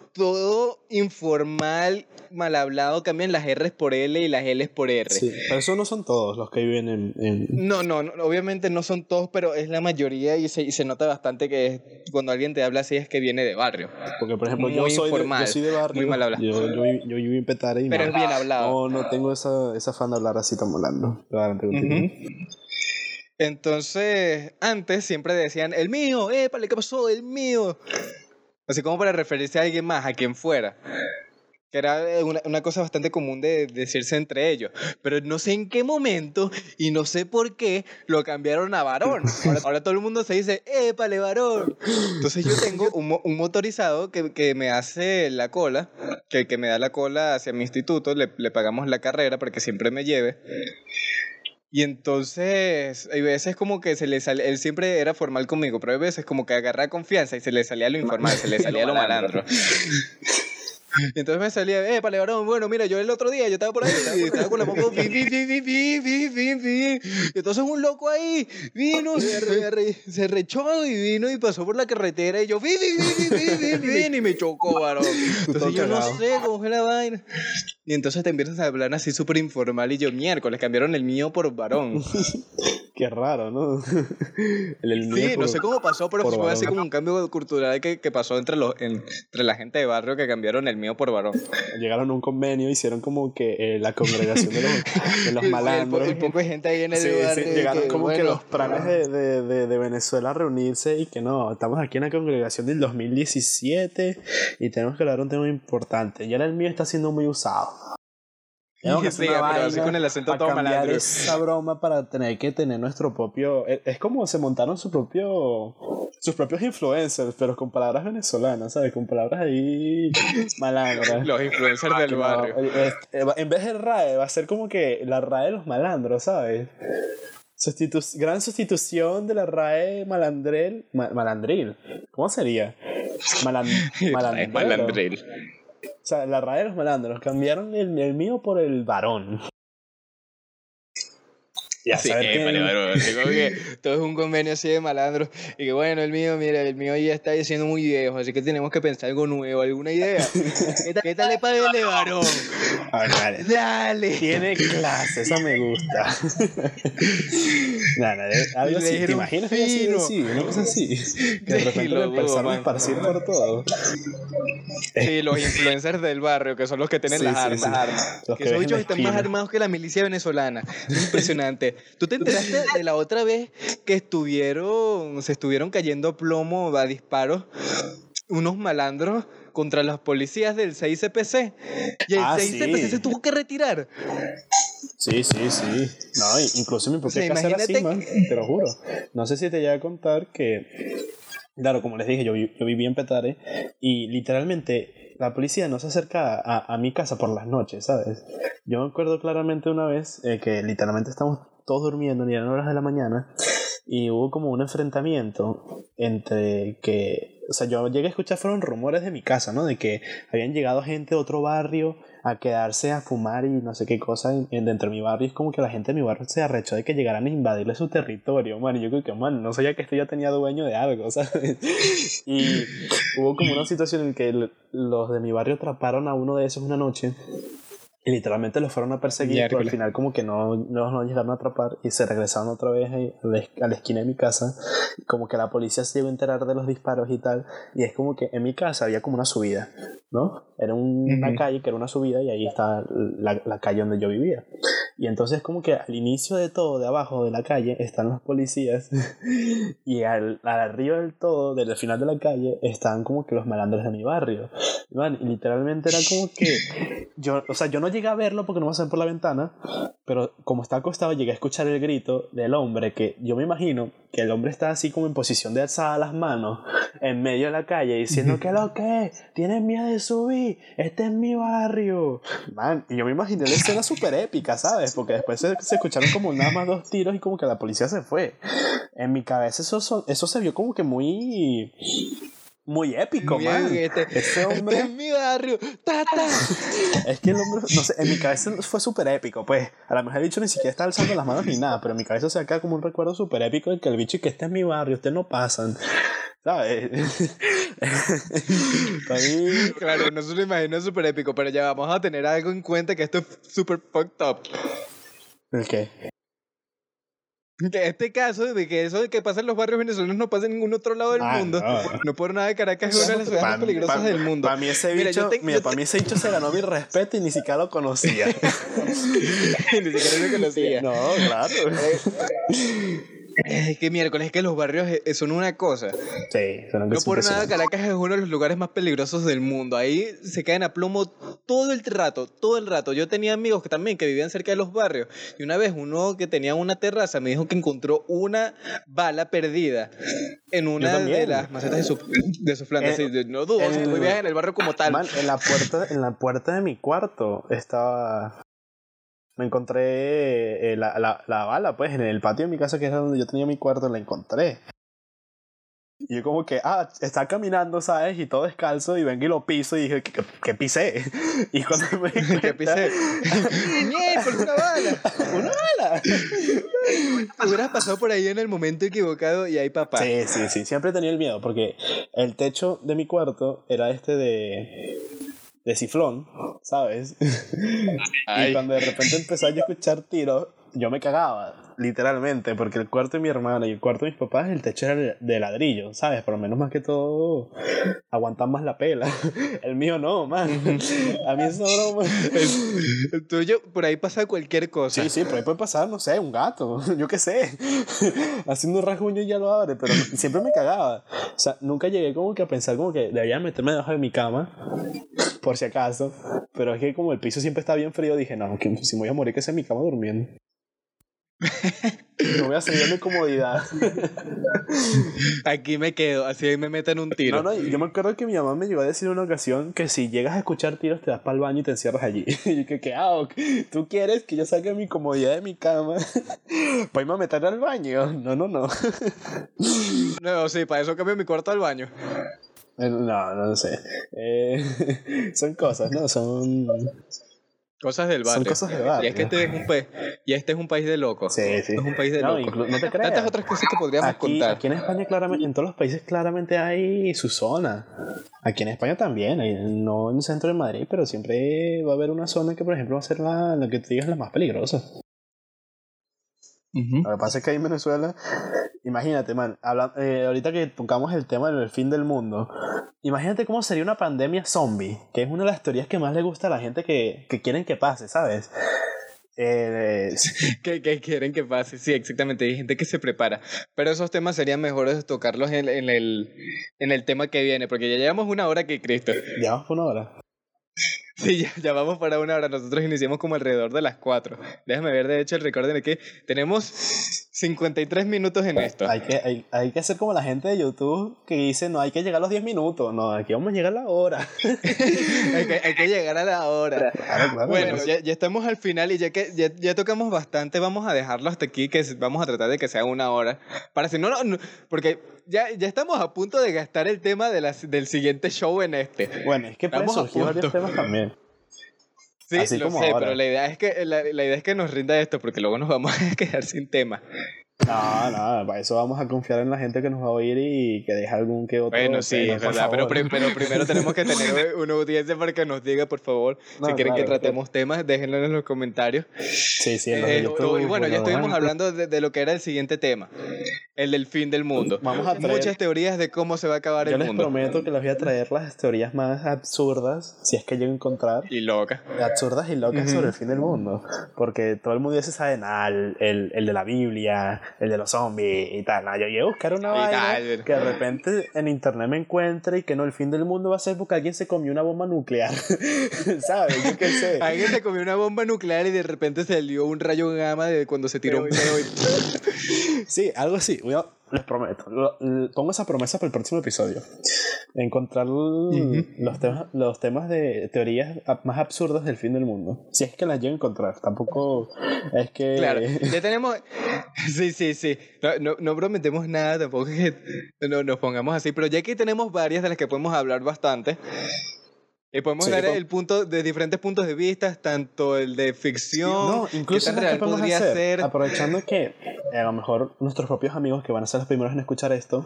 informal mal hablado cambian las R's por L y las L's por R. Sí, pero eso no son todos los que viven en... No, no, obviamente no son todos, pero es la mayoría y se, y se nota bastante que cuando alguien te habla así es que viene de barrio. Porque, por ejemplo, yo, soy de, yo soy de barrio. Muy mal hablado. Yo, yo, yo, vivo en Petare y Pero es bien hablado. No, no tengo esa, esa fan de hablar así tan molando. Entonces, antes siempre decían, el mío, épale, ¿qué pasó? El mío. Así como para referirse a alguien más, a quien fuera que era eh, una, una, cosa bastante común de, decirse entre ellos. Pero no sé en qué momento y no sé por qué lo cambiaron a varón. Ahora, todo el mundo se dice, ¡épale, varón! Entonces yo tengo un, motorizado que, que, me hace la cola, que, que me da la cola hacia mi instituto, le, le pagamos la carrera para que siempre me lleve. Y entonces, hay veces como que se le sale, él siempre era formal conmigo, pero hay veces como que agarra confianza y se le salía lo informal, se le salía lo malandro. Entonces me salía, eh, vale, varón, bueno, mira, yo el otro día, yo estaba por ahí, estaba, estaba con la moco, vi, vi, vi, vi, vi, vi, vi, entonces un loco ahí vino, se, re, re, se rechó y vino y pasó por la carretera y yo, vi, vi, vi, vi, vi, vi, y me chocó, varón. Entonces yo no sé cómo fue la vaina. Y entonces te empiezas a hablar así súper informal y yo, miércoles, cambiaron el mío por varón. Qué raro, ¿no? El, sí, no sé cómo pasó, pero fue así como un cambio cultural que, que pasó entre, los, entre la gente de barrio que cambiaron el mío por varón. Llegaron a un convenio, hicieron como que eh, la congregación de los, de los malandros. El, poco de gente ahí en el. Sí, llegaron como que los planes de, de, de, Venezuela a reunirse y que no, estamos aquí en la congregación del 2017 y tenemos que hablar de un tema importante. Y ahora el mío está siendo muy usado. Tengo que sí, pero así con el acento todo malandro. esa broma para tener que tener nuestro propio... E, es como se montaron su propio... Sus propios influencers, pero con palabras venezolanas, ¿sabes? Con palabras ahí malandras. los influencers del barrio. en vez de RAE, va a ser como que la RAE de los malandros, ¿sabes? gran sustitución de la RAE malandril. malandril. ¿Cómo sería? Malan malandril. O sea, la raya de los malandros cambiaron el, el mío por el varón. Ya sí, saber que... que todo es un convenio así de malandro. Y que bueno, el mío, mira, el mío ya está siendo muy viejo, así que tenemos que pensar algo nuevo, alguna idea. ¿Qué tal, ¿qué tal le pague el de varón? A ver, dale. Dale. Tiene clase, eso me gusta. nada, algo así. ¿Te imaginas que así, así, una cosa así? Que de repente lo empezaron a esparcir por todo. Sí, los influencers del barrio, que son los que tienen las armas. armas. Los que, que esos bichos están más armados que la milicia venezolana. Impresionante. ¿Tú te enteraste de la otra vez que estuvieron, se estuvieron cayendo plomo a disparos unos malandros contra las policías del 6CPC? Y el 6CPC ah, se tuvo que retirar. Sí, sí, sí. No, incluso mi propia O sea, así, man, te lo juro. No sé si te llegué a contar que, claro, como les dije, yo, yo vivía en Petare y literalmente la policía no se acerca a, a mi casa por las noches, ¿sabes? Yo me acuerdo claramente una vez eh, que literalmente estamos todos durmiendo, ni eran horas de la mañana, y hubo como un enfrentamiento entre que, o sea, yo llegué a escuchar fueron rumores de mi casa, ¿no? De que habían llegado gente de otro barrio a quedarse a fumar y no sé qué cosa en, en- dentro de mi barrio. Es como que la gente de mi barrio se arrechó de que llegaran a invadirle su territorio, man. Y yo creo que, man, no sabía que esto ya tenía dueño de algo, ¿sabes? Y hubo como una situación en que los de mi barrio atraparon a uno de esos una noche. Y literalmente los fueron a perseguir, pero al final como que no, no, no llegaron a atrapar y se regresaron otra vez a la, es- a la esquina de mi casa. Como que la policía se llegó a enterar de los disparos y tal. Y es como que en mi casa había como una subida, ¿no? Era un- una calle que era una subida y ahí está la, la calle donde yo vivía. Y entonces como que al inicio de todo, de abajo de la calle, están los policías. Y al, al arriba del todo, del final de la calle, están como que los malandros de mi barrio. Man, y literalmente era como que yo, o sea, yo no llegué a verlo porque no me por la ventana, pero como está acostado llegué a escuchar el grito del hombre que yo me imagino que el hombre está así como en posición de alzada las manos en medio de la calle diciendo que lo que tienes miedo de subir este es mi barrio. Man y yo me imaginé la escena súper épica sabes porque después se, escucharon como nada más dos tiros y como que la policía se fue. En mi cabeza eso, son- eso se vio como que muy muy épico man este, ese este hombre es mi barrio. ¡Tata! es que el hombre, no sé, en mi cabeza fue súper épico, pues. A lo mejor el bicho ni siquiera está alzando las manos ni nada, pero en mi cabeza se queda como un recuerdo súper épico de que el bicho y que este es mi barrio, ustedes no pasan. ¿Sabes? Ahí- Claro, no se lo imagino súper épico, pero ya vamos a tener algo en cuenta que esto es súper fucked up. ¿El qué? Este caso de que eso de que pasa en los barrios venezolanos no pasa en ningún otro lado del Ah, mundo. no. No. por nada Caracas es una de las ciudades más peligrosas del mundo. Para mí ese Mira, bicho, yo te- mira, yo para te- mí ese bicho se ganó mi respeto y ni siquiera lo conocía. Ni siquiera lo conocía. no, claro. Es que miércoles, es que los barrios eh, son una cosa. Sí, son No por nada Caracas es uno de los lugares más peligrosos del mundo. Ahí se caen a plomo todo el rato, todo el rato. Yo tenía amigos que también que vivían cerca de los barrios y una vez uno que tenía una terraza me dijo que encontró una bala perdida en una de las macetas de su, de sus plantas. Sí, no dudo, en- si tú vivías en el barrio como tal. Man, en la puerta, en la puerta de mi cuarto estaba. Me encontré eh, la, la, la bala, pues, en el patio de mi casa, que era donde yo tenía mi cuarto, la encontré. Y yo como que, ah, está caminando, ¿sabes? Y todo descalzo, y vengo y lo piso, y dije, ¿qué, qué pisé? Y cuando me cuenta- pisé. ¡Miércoles, una bala! ¡Una bala! Hubieras pasado por ahí en el momento equivocado y ahí papá. Sí, sí, sí, siempre tenido el miedo, porque el techo de mi cuarto era este de... de ciflón, ¿sabes? Y cuando de repente empezó a escuchar tiros, yo me cagaba, literalmente, porque el cuarto de mi hermana y el cuarto de mis papás, el techo era de ladrillo, ¿sabes? Por lo menos más que todo aguantan más la pela. El mío no, man. A mí esa broma. El tuyo, por ahí pasa cualquier cosa. Sí, sí, por ahí puede pasar, no sé, un gato, yo qué sé. Haciendo un rasguño y ya lo abre, pero siempre me cagaba. O sea, nunca llegué como que a pensar como que debería meterme debajo de mi cama, por si acaso. Pero es que como el piso siempre está bien frío, dije, no, que si me voy a morir que sea en mi cama durmiendo. No voy a salir de mi comodidad. Aquí me quedo, así me meten un tiro. No, no, yo me acuerdo que mi mamá me llegó a decir una ocasión que si llegas a escuchar tiros te vas para el baño y te encierras allí. Y yo que, ¿qué hago? ¿Tú quieres que yo saque mi comodidad de mi cama para irme a meter al baño? No, no, no. No, sí, para eso cambio mi cuarto al baño. Eh, No, no sé. Eh, son cosas, ¿no? Son... Cosas del Son barrio. cosas del barrio. Y es que este es un país, y este es un país de locos. Sí, sí. Este es un país de No, locos. no te creas. Tantas otras cosas que podríamos Aquí, contar. aquí en España claramente, en todos los países claramente hay su zona. Aquí en España también, hay- no en el centro de Madrid, pero siempre va a haber una zona que por ejemplo va a ser la, la que tú digas la más peligrosa. Lo que pasa es que ahí en Venezuela, imagínate, man, habla- eh, ahorita que tocamos el tema del fin del mundo, imagínate cómo sería una pandemia zombie, que es una de las teorías que más le gusta a la gente que, que quieren que pase, ¿sabes? Eh, que, que quieren que pase, sí, exactamente. Hay gente que se prepara. Pero esos temas serían mejores tocarlos en, en el, en el tema que viene, porque ya llevamos una hora que Cristo. ya vamos por una hora. Sí, ya, ya vamos para una hora. Nosotros iniciamos como alrededor de las 4. Déjame ver, de hecho, el recuerden aquí. Tenemos 53 minutos en esto. Hay que, hay, hay que hacer como la gente de YouTube que dice, no, hay que llegar a los 10 minutos. No, aquí vamos a llegar a la hora. hay, que, hay, que, llegar a la hora. Claro, claro, bueno, ya, ya, estamos al final y ya que ya, ya, tocamos bastante, vamos a dejarlo hasta aquí, que vamos a tratar de que sea una hora. Para si no, no, no porque ya, ya estamos a punto de gastar el tema de las, del siguiente show en este. Bueno, es que pueden surgir varios temas también. Sí, Así lo como sé, ahora. pero la idea, es que, la, la, idea es que nos rinda esto, porque luego nos vamos a quedar sin tema. No, no, para eso vamos a confiar en la gente que nos va a oír y que deje algún que otro. Bueno, sí, es verdad, pero, pero, primero tenemos que tener una audiencia para que nos diga, por favor, no, si quieren claro, que tratemos claro. temas, déjenlo en los comentarios. Sí, sí, en los eh, YouTube, Y bueno, ya estuvimos hablando de, de, lo que era el siguiente tema, el del fin del mundo. Vamos a traer, Muchas teorías de cómo se va a acabar el mundo. Yo les prometo que les voy a traer las teorías más absurdas, si es que llego a encontrar. Y locas. Absurdas y locas uh -huh. sobre el fin del mundo. Porque todo el mundo ya se sabe, nada, el, el, el de la Biblia, el de los zombies y tal. No, yo llegué a buscar una vaina que de repente en internet me encuentre y que no, el fin del mundo va a ser porque alguien se comió una bomba nuclear. ¿Sabes? Yo qué sé. Alguien se comió una bomba nuclear y de repente salió un rayo gamma de cuando se tiró un pedo. sí, algo así. Les prometo. Pongo esa promesa para el próximo episodio. Encontrar uh -huh. los, temas, los temas de teorías más absurdas del fin del mundo. Si es que las llego a encontrar. Tampoco es que. Claro, ya tenemos. Sí, sí, sí. No, no, no prometemos nada, tampoco es que no, nos pongamos así. Pero ya que tenemos varias de las que podemos hablar bastante. Y podemos sí, dar el punto de diferentes puntos de vista, tanto el de ficción, no, incluso qué real podría hacer, ser. Aprovechando que a lo mejor nuestros propios amigos que van a ser los primeros en escuchar esto,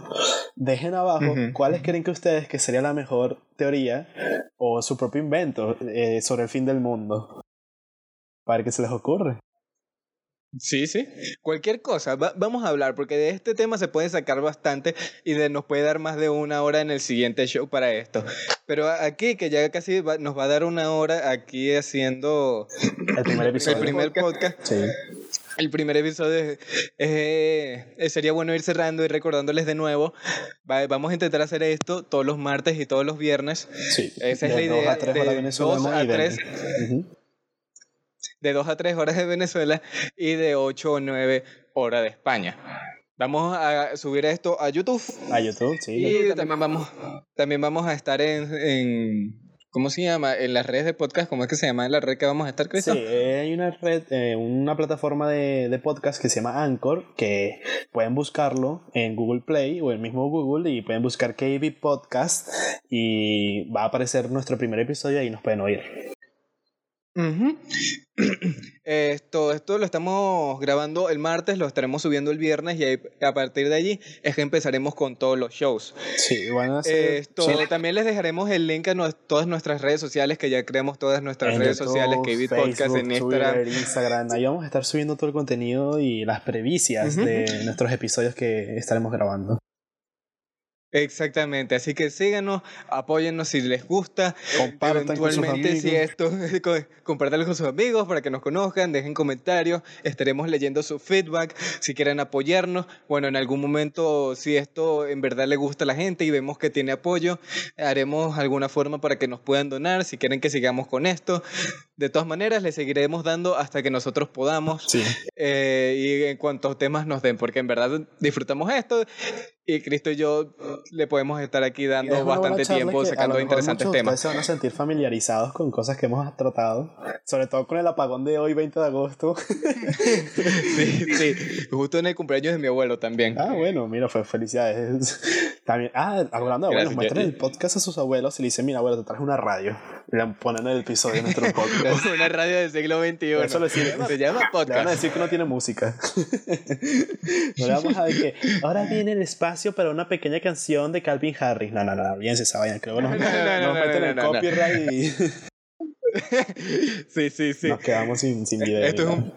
dejen abajo uh -huh. cuáles creen que ustedes que sería la mejor teoría o su propio invento eh, sobre el fin del mundo. Para qué se les ocurre. Sí, sí. Cualquier cosa. Va vamos a hablar, porque de este tema se puede sacar bastante y de, nos puede dar más de una hora en el siguiente show para esto. Pero aquí, que ya casi va, nos va a dar una hora aquí haciendo el primer episodio. El primer podcast. Sí. El primer episodio eh, sería bueno ir cerrando y recordándoles de nuevo. Va, vamos a intentar hacer esto todos los martes y todos los viernes. Sí. Esa es la idea. Dos a tres de, dos a tres. Uh -huh de 2 a 3 horas de Venezuela y de 8 o 9 horas de España. Vamos a subir esto a YouTube. A YouTube, sí. Y también vamos, también vamos a estar en, en, ¿Cómo se llama? En las redes de podcast, ¿cómo es que se llama la red que vamos a estar, Cristo? Sí, hay una red, eh, una plataforma de, de, podcast que se llama Anchor, que pueden buscarlo en Google Play o el mismo Google y pueden buscar KB Podcast y va a aparecer nuestro primer episodio y nos pueden oír. Uh -huh. esto, esto lo estamos grabando el martes, lo estaremos subiendo el viernes y ahí, a partir de allí es que empezaremos con todos los shows. Sí, van a ser... Esto, sí. También les dejaremos el link a todas nuestras redes sociales, que ya creamos todas nuestras en redes YouTube, sociales, que Podcast en Instagram. Twitter, Instagram. Ahí vamos a estar subiendo todo el contenido y las previcias uh -huh. de nuestros episodios que estaremos grabando. Exactamente, así que síganos, apóyennos si les gusta, compartan eventualmente con si esto, compartanlo con sus amigos para que nos conozcan, dejen comentarios, estaremos leyendo su feedback, si quieren apoyarnos, bueno, en algún momento si esto en verdad le gusta a la gente y vemos que tiene apoyo, haremos alguna forma para que nos puedan donar, si quieren que sigamos con esto, de todas maneras les seguiremos dando hasta que nosotros podamos sí. eh, y en cuantos temas nos den, porque en verdad disfrutamos esto y Cristo y yo le podemos estar aquí dando bastante tiempo sacando interesantes temas. se van a sentir familiarizados con cosas que hemos tratado, sobre todo con el apagón de hoy, 20 de agosto. sí, sí, justo en el cumpleaños de mi abuelo también. Ah, bueno, mira, fue felicidades. También, ah, hablando de abuelos, muestran el podcast a sus abuelos y le dicen, mira, abuelo, te traje una radio. Le ponen el episodio de nuestro podcast. una radio del siglo XXI. Eso le se llama podcast. Le van a decir que no tiene música. no le vamos a ver que ahora viene el espacio para una pequeña canción de Calvin Harris. No, no, no, bien se vaina. Creo que nos, no, no, nos no, meten el copyright y sí, sí, sí. nos quedamos sin, sin video. Esto es un...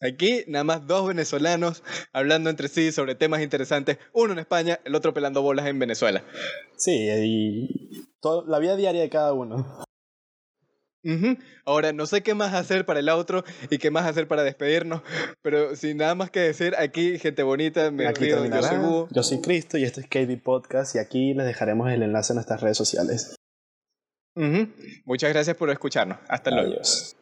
Aquí nada más dos venezolanos hablando entre sí sobre temas interesantes, uno en España, el otro pelando bolas en Venezuela. Sí, y todo, la vida diaria de cada uno. Uh -huh. Ahora, no sé qué más hacer para el otro y qué más hacer para despedirnos, pero sin nada más que decir, aquí, gente bonita, me aquí río, yo soy. Yo soy Cristo y esto es KB Podcast y aquí les dejaremos el enlace a nuestras redes sociales. Muchas gracias por escucharnos. Hasta luego. Adiós.